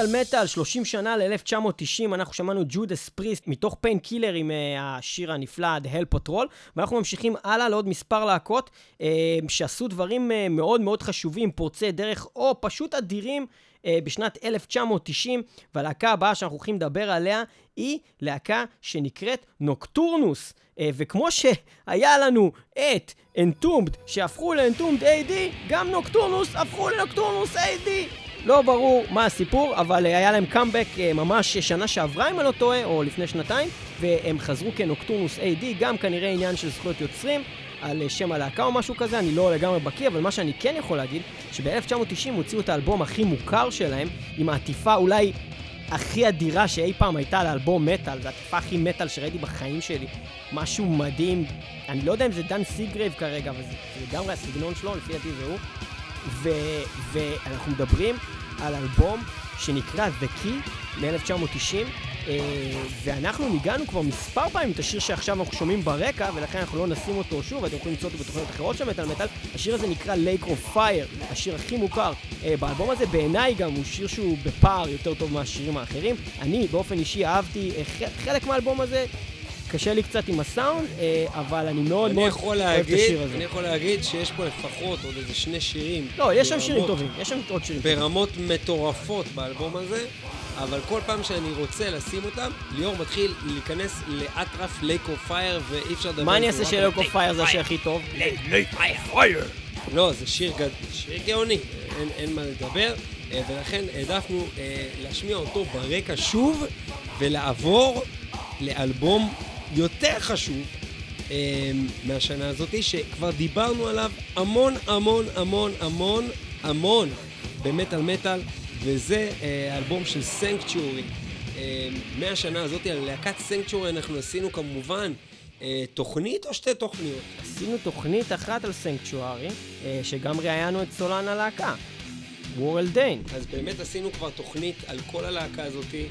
מטאל מטאל, 30 שנה ל-1990, אנחנו שמענו ג'ודס פריסט מתוך Painkiller עם אה, השיר הנפלא, The Hell Patrol, ואנחנו ממשיכים הלאה לעוד מספר להקות אה, שעשו דברים אה, מאוד מאוד חשובים, פורצי דרך, או פשוט אדירים. בשנת 1990, והלהקה הבאה שאנחנו הולכים לדבר עליה היא להקה שנקראת נוקטורנוס. וכמו שהיה לנו את אנטומד שהפכו לאנטומד AD, גם נוקטורנוס הפכו לנוקטורנוס AD. לא ברור מה הסיפור, אבל היה להם קאמבק אה, ממש שנה שעברה, אם אני לא טועה, או לפני שנתיים, והם חזרו כנוקטורנוס AD, גם כנראה עניין של זכויות יוצרים. על אה, שם הלהקה או משהו כזה, אני לא לגמרי בקיא, אבל מה שאני כן יכול להגיד, שב-1990 הוציאו את האלבום הכי מוכר שלהם, עם העטיפה אולי הכי אדירה שאי פעם הייתה לאלבום מטאל, זו העטיפה הכי מטאל שראיתי בחיים שלי. משהו מדהים, אני לא יודע אם זה דן סיגרייב כרגע, אבל זה לגמרי הסגנון שלו, לפי דעתי זה הוא. ו- ואנחנו מדברים על אלבום שנקרא The Key מ-1990, אה, ואנחנו ניגענו כבר מספר פעמים את השיר שעכשיו אנחנו שומעים ברקע, ולכן אנחנו לא נשים אותו שוב, אתם יכולים למצוא אותו בתוכניות אחרות של מטאל מטאל. השיר הזה נקרא Lake of Fire, השיר הכי מוכר אה, באלבום הזה. בעיניי גם הוא שיר שהוא בפער יותר טוב מהשירים האחרים. אני באופן אישי אהבתי אה, חלק מהאלבום הזה. קשה לי קצת עם הסאונד, אה, אבל אני מאוד מאוד יכול אוהב את השיר הזה. אני יכול להגיד שיש פה לפחות עוד איזה שני שירים. לא, יש שם שירים טובים, יש שם עוד שירים טובים. ברמות מטורפות באלבום הזה, אבל כל פעם שאני רוצה לשים אותם, ליאור מתחיל להיכנס לאטרף Lake of Fire, ואי אפשר לדבר מה אני אעשה על ש-Lake of Fire זה השיר הכי טוב? לא, זה שיר, גאוני, אין, אין מה לדבר, אה, ולכן העדפנו אה, להשמיע אותו ברקע שוב, ולעבור לאלבום יותר חשוב אה, מהשנה הזאתי, שכבר דיברנו עליו המון המון המון המון המון במטאל מטאל, וזה אה, האלבום של סנקצ'ורי. אה, מהשנה הזאתי, על להקת סנקצ'ורי אנחנו עשינו כמובן אה, תוכנית או שתי תוכניות? עשינו תוכנית אחת על סנקצ'וארי, אה, שגם ראיינו את סולן הלהקה, וורל דיין. אז באמת עשינו כבר תוכנית על כל הלהקה הזאתי,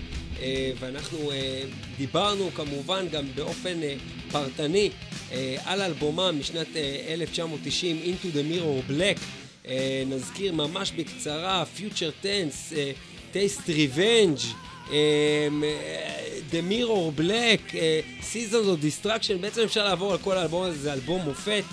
ואנחנו אה, דיברנו כמובן גם באופן אה, פרטני אה, על אלבומם משנת אה, 1990, Into the Mirror Black. אה, נזכיר ממש בקצרה, Future Tense, אה, Taste Revenge, אה, The Mirror Black, אה, Seasons of Destruction, בעצם אפשר לעבור על כל האלבום הזה, זה אלבום מופת.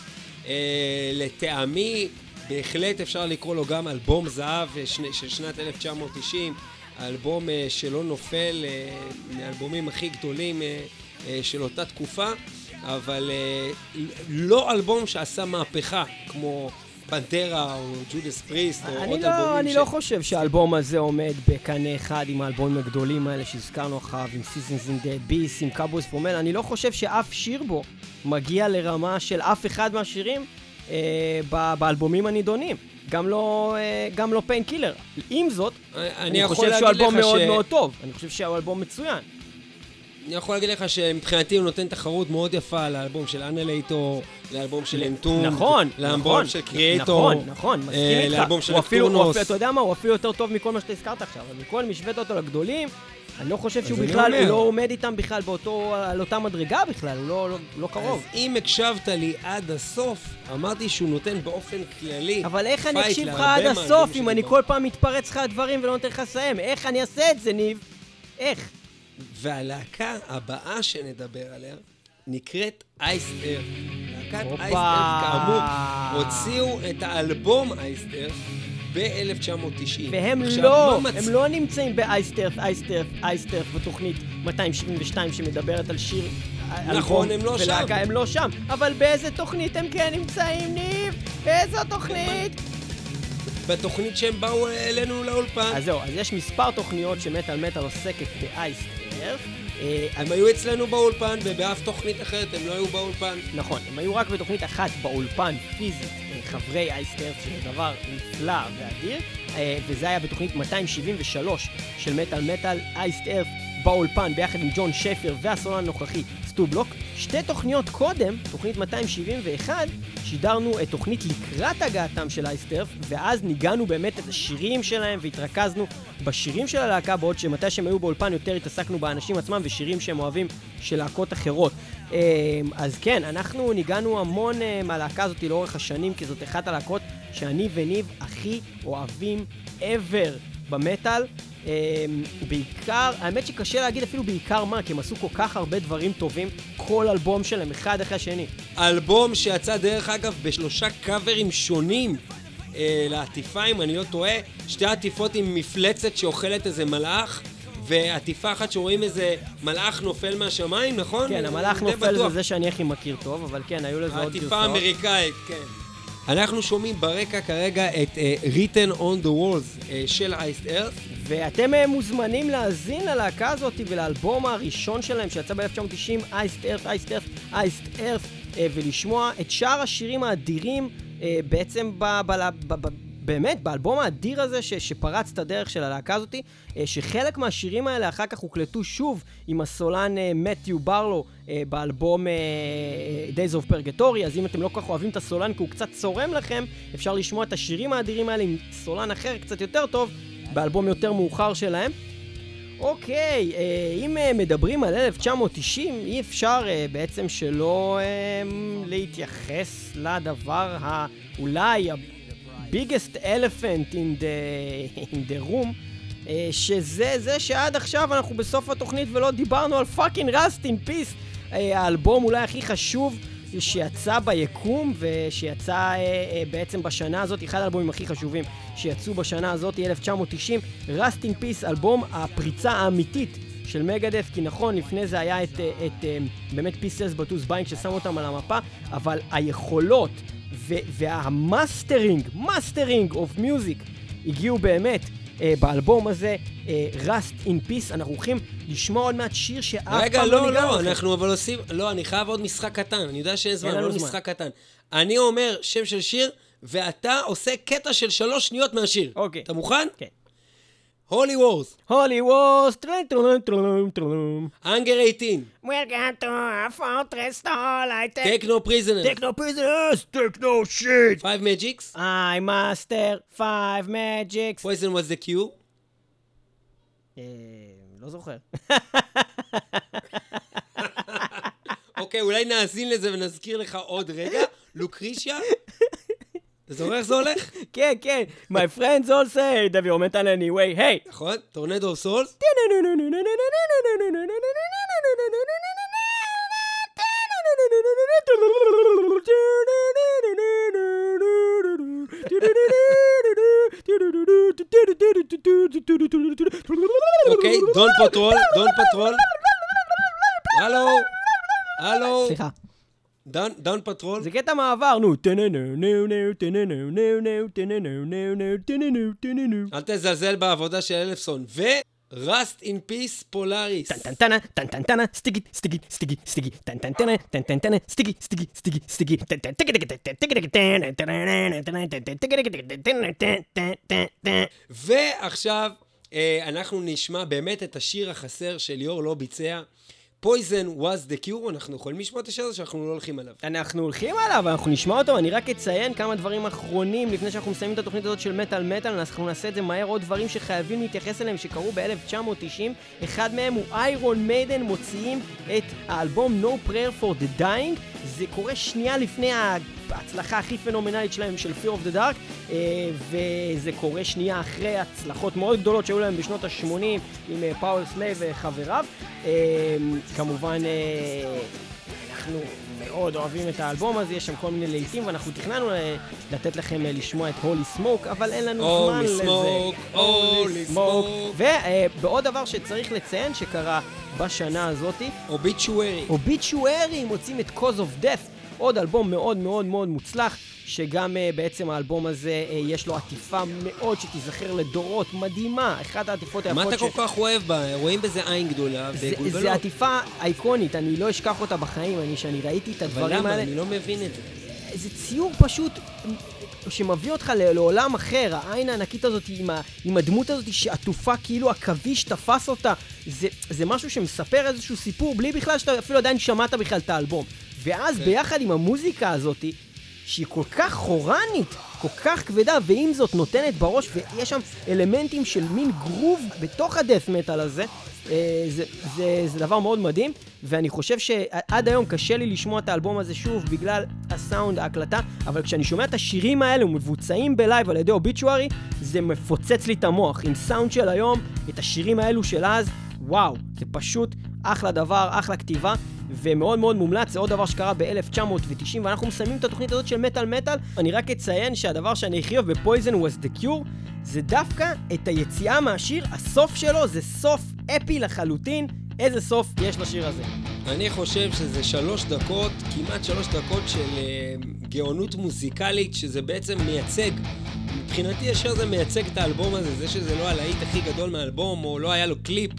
אה, לטעמי, בהחלט אפשר לקרוא לו גם אלבום זהב אה, של שנת 1990, אלבום אה, שלא נופל אה, מהאלבומים הכי גדולים אה, של אותה תקופה, אבל לא אלבום שעשה מהפכה כמו פנטרה או ג'ודס פריסט או עוד לא, אלבומים אני לא חושב שהאלבום הזה עומד בקנה אחד עם האלבומים הגדולים האלה שהזכרנו אחריו, עם Seasons in the Abyss, עם for Men, אני לא חושב שאף שיר בו מגיע לרמה של אף אחד מהשירים באלבומים הנידונים. גם לא, אה, גם לא פיין קילר. עם זאת, אני אני יכול חושב שהוא אלבום מאוד ש- מאוד טוב. אני חושב שהוא אלבום מצוין. אני יכול להגיד לך שמבחינתי הוא נותן תחרות מאוד יפה לאלבום של אנלייטור, לאלבום של אנטום, נכון, לאלבום נכון, של קריאטור, נכון, נכון, מסכים אה, איתך. לאלבום של. אפילו, אתה יודע מה, הוא אפילו יותר טוב מכל מה שאתה הזכרת עכשיו. אבל מכל משווית אותו לגדולים, אני לא חושב שהוא בכלל, הוא. לא עומד איתם בכלל באותו, על אותה מדרגה בכלל, הוא לא, לא, לא קרוב. אז אם הקשבת לי עד הסוף, אמרתי שהוא נותן באופן כללי אבל איך אני אקשיב לך עד הסוף אם אני. כל פעם מתפרץ לך לדברים ולא נותן לך לסיים? איך אני אעשה את זה, ניב? איך? והלהקה הבאה שנדבר עליה נקראת אייסט אר. להקת הופה. אייסט אר, כאמור, הוציאו את האלבום אייסט אר ב-1990. והם עכשיו, לא, מה מצ- הם לא נמצאים באייסטרף, אייסטרף, אייסטרף בתוכנית 272 שמדברת על שיר, נכון, הם לא ולהקה, שם. הם לא שם. אבל באיזה תוכנית הם כן נמצאים, ניב? באיזו תוכנית? בתוכנית שהם באו אלינו לאולפן. אז זהו, אז יש מספר תוכניות שמטאל מטאל עוסקת באייסטרף. אה, הם היו אצלנו באולפן, ובאף תוכנית אחרת הם לא היו באולפן. נכון, הם היו רק בתוכנית אחת באולפן פיזית, אה, חברי אייסטרף, שזה דבר נפלא ואדיר, אה, וזה היה בתוכנית 273 של מטאל מטאל, אייסטרף באולפן, ביחד עם ג'ון שפר והסולן הנוכחי, סטו בלוק. שתי תוכניות קודם, תוכנית 271, שידרנו את תוכנית לקראת הגעתם של אייסטרף, ואז ניגענו באמת את השירים שלהם והתרכזנו בשירים של הלהקה, בעוד שמתי שהם היו באולפן יותר התעסקנו באנשים עצמם ושירים שהם אוהבים של להקות אחרות. אה, אז כן, אנחנו ניגענו המון אה, מהלהקה הזאת לאורך השנים, כי זאת אחת הלהקות שאני וניב הכי אוהבים ever במטאל. אה, בעיקר, האמת שקשה להגיד אפילו בעיקר מה, כי הם עשו כל כך הרבה דברים טובים, כל אלבום שלהם, אחד אחרי השני. אלבום שיצא דרך אגב בשלושה קאברים שונים אה, לעטיפה, אם אני לא טועה. שתי עטיפות עם מפלצת שאוכלת איזה מלאך, ועטיפה אחת שרואים איזה מלאך נופל מהשמיים, נכון? כן, המלאך נופל בטוח. זה זה שאני הכי מכיר טוב, אבל כן, היו לזה עוד העטיפה גרסאות. האמריקאית, כן. אנחנו שומעים ברקע כרגע את uh, Written on the Walls uh, של אייסט ארת. ואתם אה, מוזמנים להאזין ללהקה הזאת ולאלבום הראשון שלהם שיצא ב-1990, אייסט ארף, אייסט ארף, אייסט אה, ולשמוע את שאר השירים האדירים אה, בעצם. ב, ב, ב באמת, באלבום האדיר הזה ש, שפרץ את הדרך של הלהקה הזאתי, אה, שחלק מהשירים האלה אחר כך הוקלטו שוב עם הסולן אה, מתיו ברלו אה, באלבום Days of Purgatory, אז אם אתם לא כל כך אוהבים את הסולן כי הוא קצת צורם לכם, אפשר לשמוע את השירים האדירים האלה עם סולן אחר קצת יותר טוב, באלבום יותר מאוחר שלהם. אוקיי, אם מדברים על 1990, אי אפשר בעצם שלא להתייחס לדבר האולי ה-biggest elephant in the, in the room, אה, שזה זה שעד עכשיו אנחנו בסוף התוכנית ולא דיברנו על fucking Rust in Peace, האלבום אולי הכי חשוב שיצא ביקום ושיצא אה, אה, בעצם בשנה הזאת, אחד האלבומים הכי חשובים שיצאו בשנה הזאת, 1990, Rust in Peace, אלבום הפריצה האמיתית של מגדת', כי נכון, לפני זה היה את, את אה, באמת Peace Sells but Who's Buying ששם אותם על המפה, אבל היכולות וה-mastering, mastering of music, הגיעו באמת אה, באלבום הזה, אה, Rust in Peace, אנחנו הולכים לשמוע עוד מעט שיר שאף פעם רגע, לא לא, ניגע לא, לכם. אנחנו אבל עושים... לא, אני חייב עוד משחק קטן. אני יודע שאין זמן, עוד. משחק קטן. אני אומר שם של שיר, ואתה עושה קטע של שלוש שניות מהשיר. אוקיי. אתה מוכן? כן. Holy Wars, Holy Wars, טרום טרום טרום טרום. אנגר 18, Welcome to our fortress tall, I'll take. Take No Prisoners, Take no prisoners, take no shit. Five Magics, I master five magics. Poison Was the Cure, אה, לא זוכר. [LAUGHS] אוקיי, אולי נאזין לזה ונזכיר לך עוד רגע. [LAUGHS] לוקרישיה? אתה זוכר איך זה הולך? [LAUGHS] כן, כן. My friends all say that you're mental anyway. Hey. נכון? טורנדו סולס? [LAUGHS] אוקיי, דון פטרול, דון פטרול. הלו, הלו, סליחה. דון- דון פטרול. זה קטע מעבר, נו. אל תזלזל בעבודה של אלפסון. ו-Rust in Peace פולאריס. טנטנטנה, טנטנטנה, סטיגי, סטיגי, סטיגי, סטיגי, טנטנטנה, טנטנטנה, סטיגי, סטיגי, סטיגי, סטיגי, ועכשיו אה, אנחנו נשמע באמת את השיר החסר שליאור לא ביצע. Poison was the cure, אנחנו יכולים לשמוע את השיר הזה שאנחנו לא הולכים עליו. אנחנו הולכים עליו, אנחנו נשמע אותו, אני רק אציין כמה דברים אחרונים לפני שאנחנו מסיימים את התוכנית הזאת של מטאל מטאל, אנחנו נעשה את זה מהר, עוד דברים שחייבים להתייחס אליהם שקרו ב-1990, אחד מהם הוא איירון מיידן מוציאים את האלבום No Prayer for the Dying, זה קורה שנייה לפני ההצלחה הכי פנומנלית שלהם של Fear of the Dark, אה, וזה קורה שנייה אחרי הצלחות מאוד גדולות שהיו להם בשנות ה-80 עם Powerslave וחבריו. אה, כמובן, אה, אנחנו מאוד אוהבים את האלבום הזה, יש שם כל מיני להיטים, ואנחנו תכננו אה, לתת לכם אה, לשמוע את Holy Smoke, אבל אין לנו Holy זמן לזה. smoke, holy smoke. ובעוד דבר שצריך לציין שקרה בשנה הזאתי, Obituary. Obituary מוציאים את Cause of Death, עוד אלבום מאוד מאוד מאוד מוצלח, שגם uh, בעצם האלבום הזה uh, יש לו עטיפה מאוד שתיזכר לדורות, מדהימה, אחת העטיפות היפות מה אתה כל כך אוהב בה? רואים בזה עין גדולה זה, וגולגלות. זה עטיפה אייקונית, אני לא אשכח אותה בחיים, אני, שאני ראיתי את אבל הדברים למה? האלה. אני לא מבין את זה. זה ציור פשוט שמביא אותך לעולם אחר, העין הענקית הזאת עם, ה, עם הדמות הזאת שעטופה כאילו עכביש תפס אותה, זה, זה משהו שמספר איזשהו סיפור בלי בכלל שאתה אפילו עדיין שמעת בכלל את האלבום. ואז כן. ביחד עם המוזיקה הזאת, שהיא כל כך חורנית, כל כך כבדה, ועם זאת נותנת בראש, ויש שם אלמנטים של מין גרוב בתוך ה death metal הזה, אה, זה, זה, זה דבר מאוד מדהים, ואני חושב שעד היום קשה לי לשמוע את האלבום הזה שוב בגלל הסאונד, ההקלטה, אבל כשאני שומע את השירים האלה ומבוצעים בלייב על ידי Obituary, זה מפוצץ לי את המוח. עם סאונד של היום, את השירים האלו של אז, וואו, זה פשוט אחלה דבר, אחלה כתיבה. ומאוד מאוד מומלץ, זה עוד דבר שקרה ב-1990, ואנחנו מסיימים את התוכנית הזאת של מטאל מטאל. אני רק אציין שהדבר שאני הכי אוהב ב Poison Was the Cure, זה דווקא את היציאה מהשיר, הסוף שלו זה סוף אפי לחלוטין. איזה סוף יש לשיר הזה. אני חושב שזה שלוש דקות, כמעט שלוש דקות של אה, גאונות מוזיקלית, שזה בעצם מייצג. מבחינתי השיר הזה מייצג את האלבום הזה, זה שזה לא הלהיט הכי גדול מהאלבום, או לא היה לו קליפ,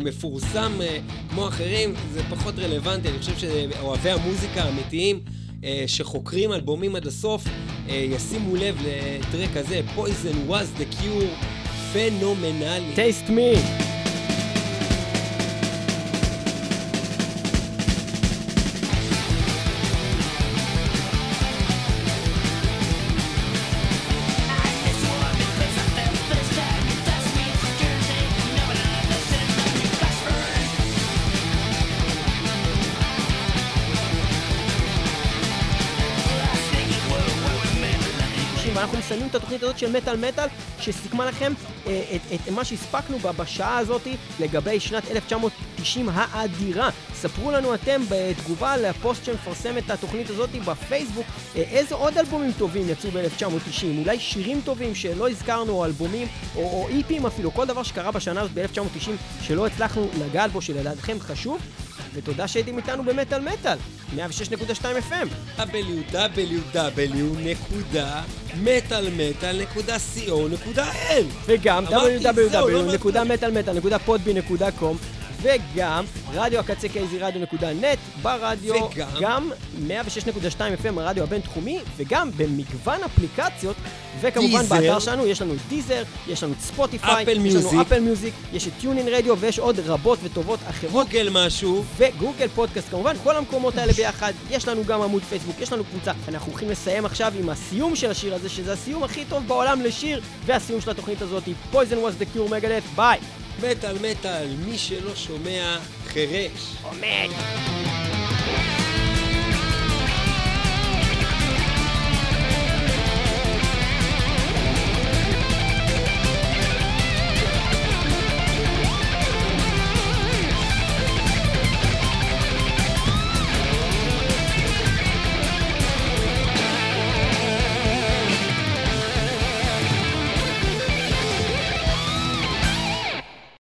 מפורסם אה, כמו אחרים, זה פחות רלוונטי. אני חושב שאוהבי המוזיקה האמיתיים, אה, שחוקרים אלבומים עד הסוף, אה, ישימו לב לטרק הזה, Poison was the cure, פנומנלי. טייסט מי. מסיימים את התוכנית הזאת של מטאל מטאל, שסיכמה לכם אה, את, את מה שהספקנו בשעה הזאת לגבי שנת 1990 האדירה. ספרו לנו אתם בתגובה לפוסט שמפרסם את התוכנית הזאת בפייסבוק, אה, איזה עוד אלבומים טובים יצאו ב-1990, אולי שירים טובים שלא הזכרנו, או אלבומים, או, או איפים אפילו, כל דבר שקרה בשנה הזאת ב-1990 שלא הצלחנו לגעת בו, שלדעתכם חשוב. ותודה שהייתם איתנו במטאל מטאל, 106.2 FM. www.metalmetal.co.il וגם אמרתי, זהו, לא אמרתי. www.metalmetal.podbean.com וגם רדיו הקצה kzradio.net ברדיו, וגם? גם 106.2 FM הרדיו הבינתחומי וגם במגוון אפליקציות וכמובן Deezer. באתר שלנו יש לנו Deezer, יש לנו את Spotify, Apple יש לנו. Apple Music, יש את TuneIn Radio ויש עוד רבות וטובות אחרות גוגל משהו. ו Google Podcast כמובן, כל המקומות האלה ביחד, יש לנו גם עמוד פייסבוק, יש לנו קבוצה. אנחנו הולכים לסיים עכשיו עם הסיום של השיר הזה, שזה הסיום הכי טוב בעולם לשיר, והסיום של התוכנית הזאת, Poison was the cure מגדף, ביי. מטאל מטאל, מי שלא שומע חירש. עומד!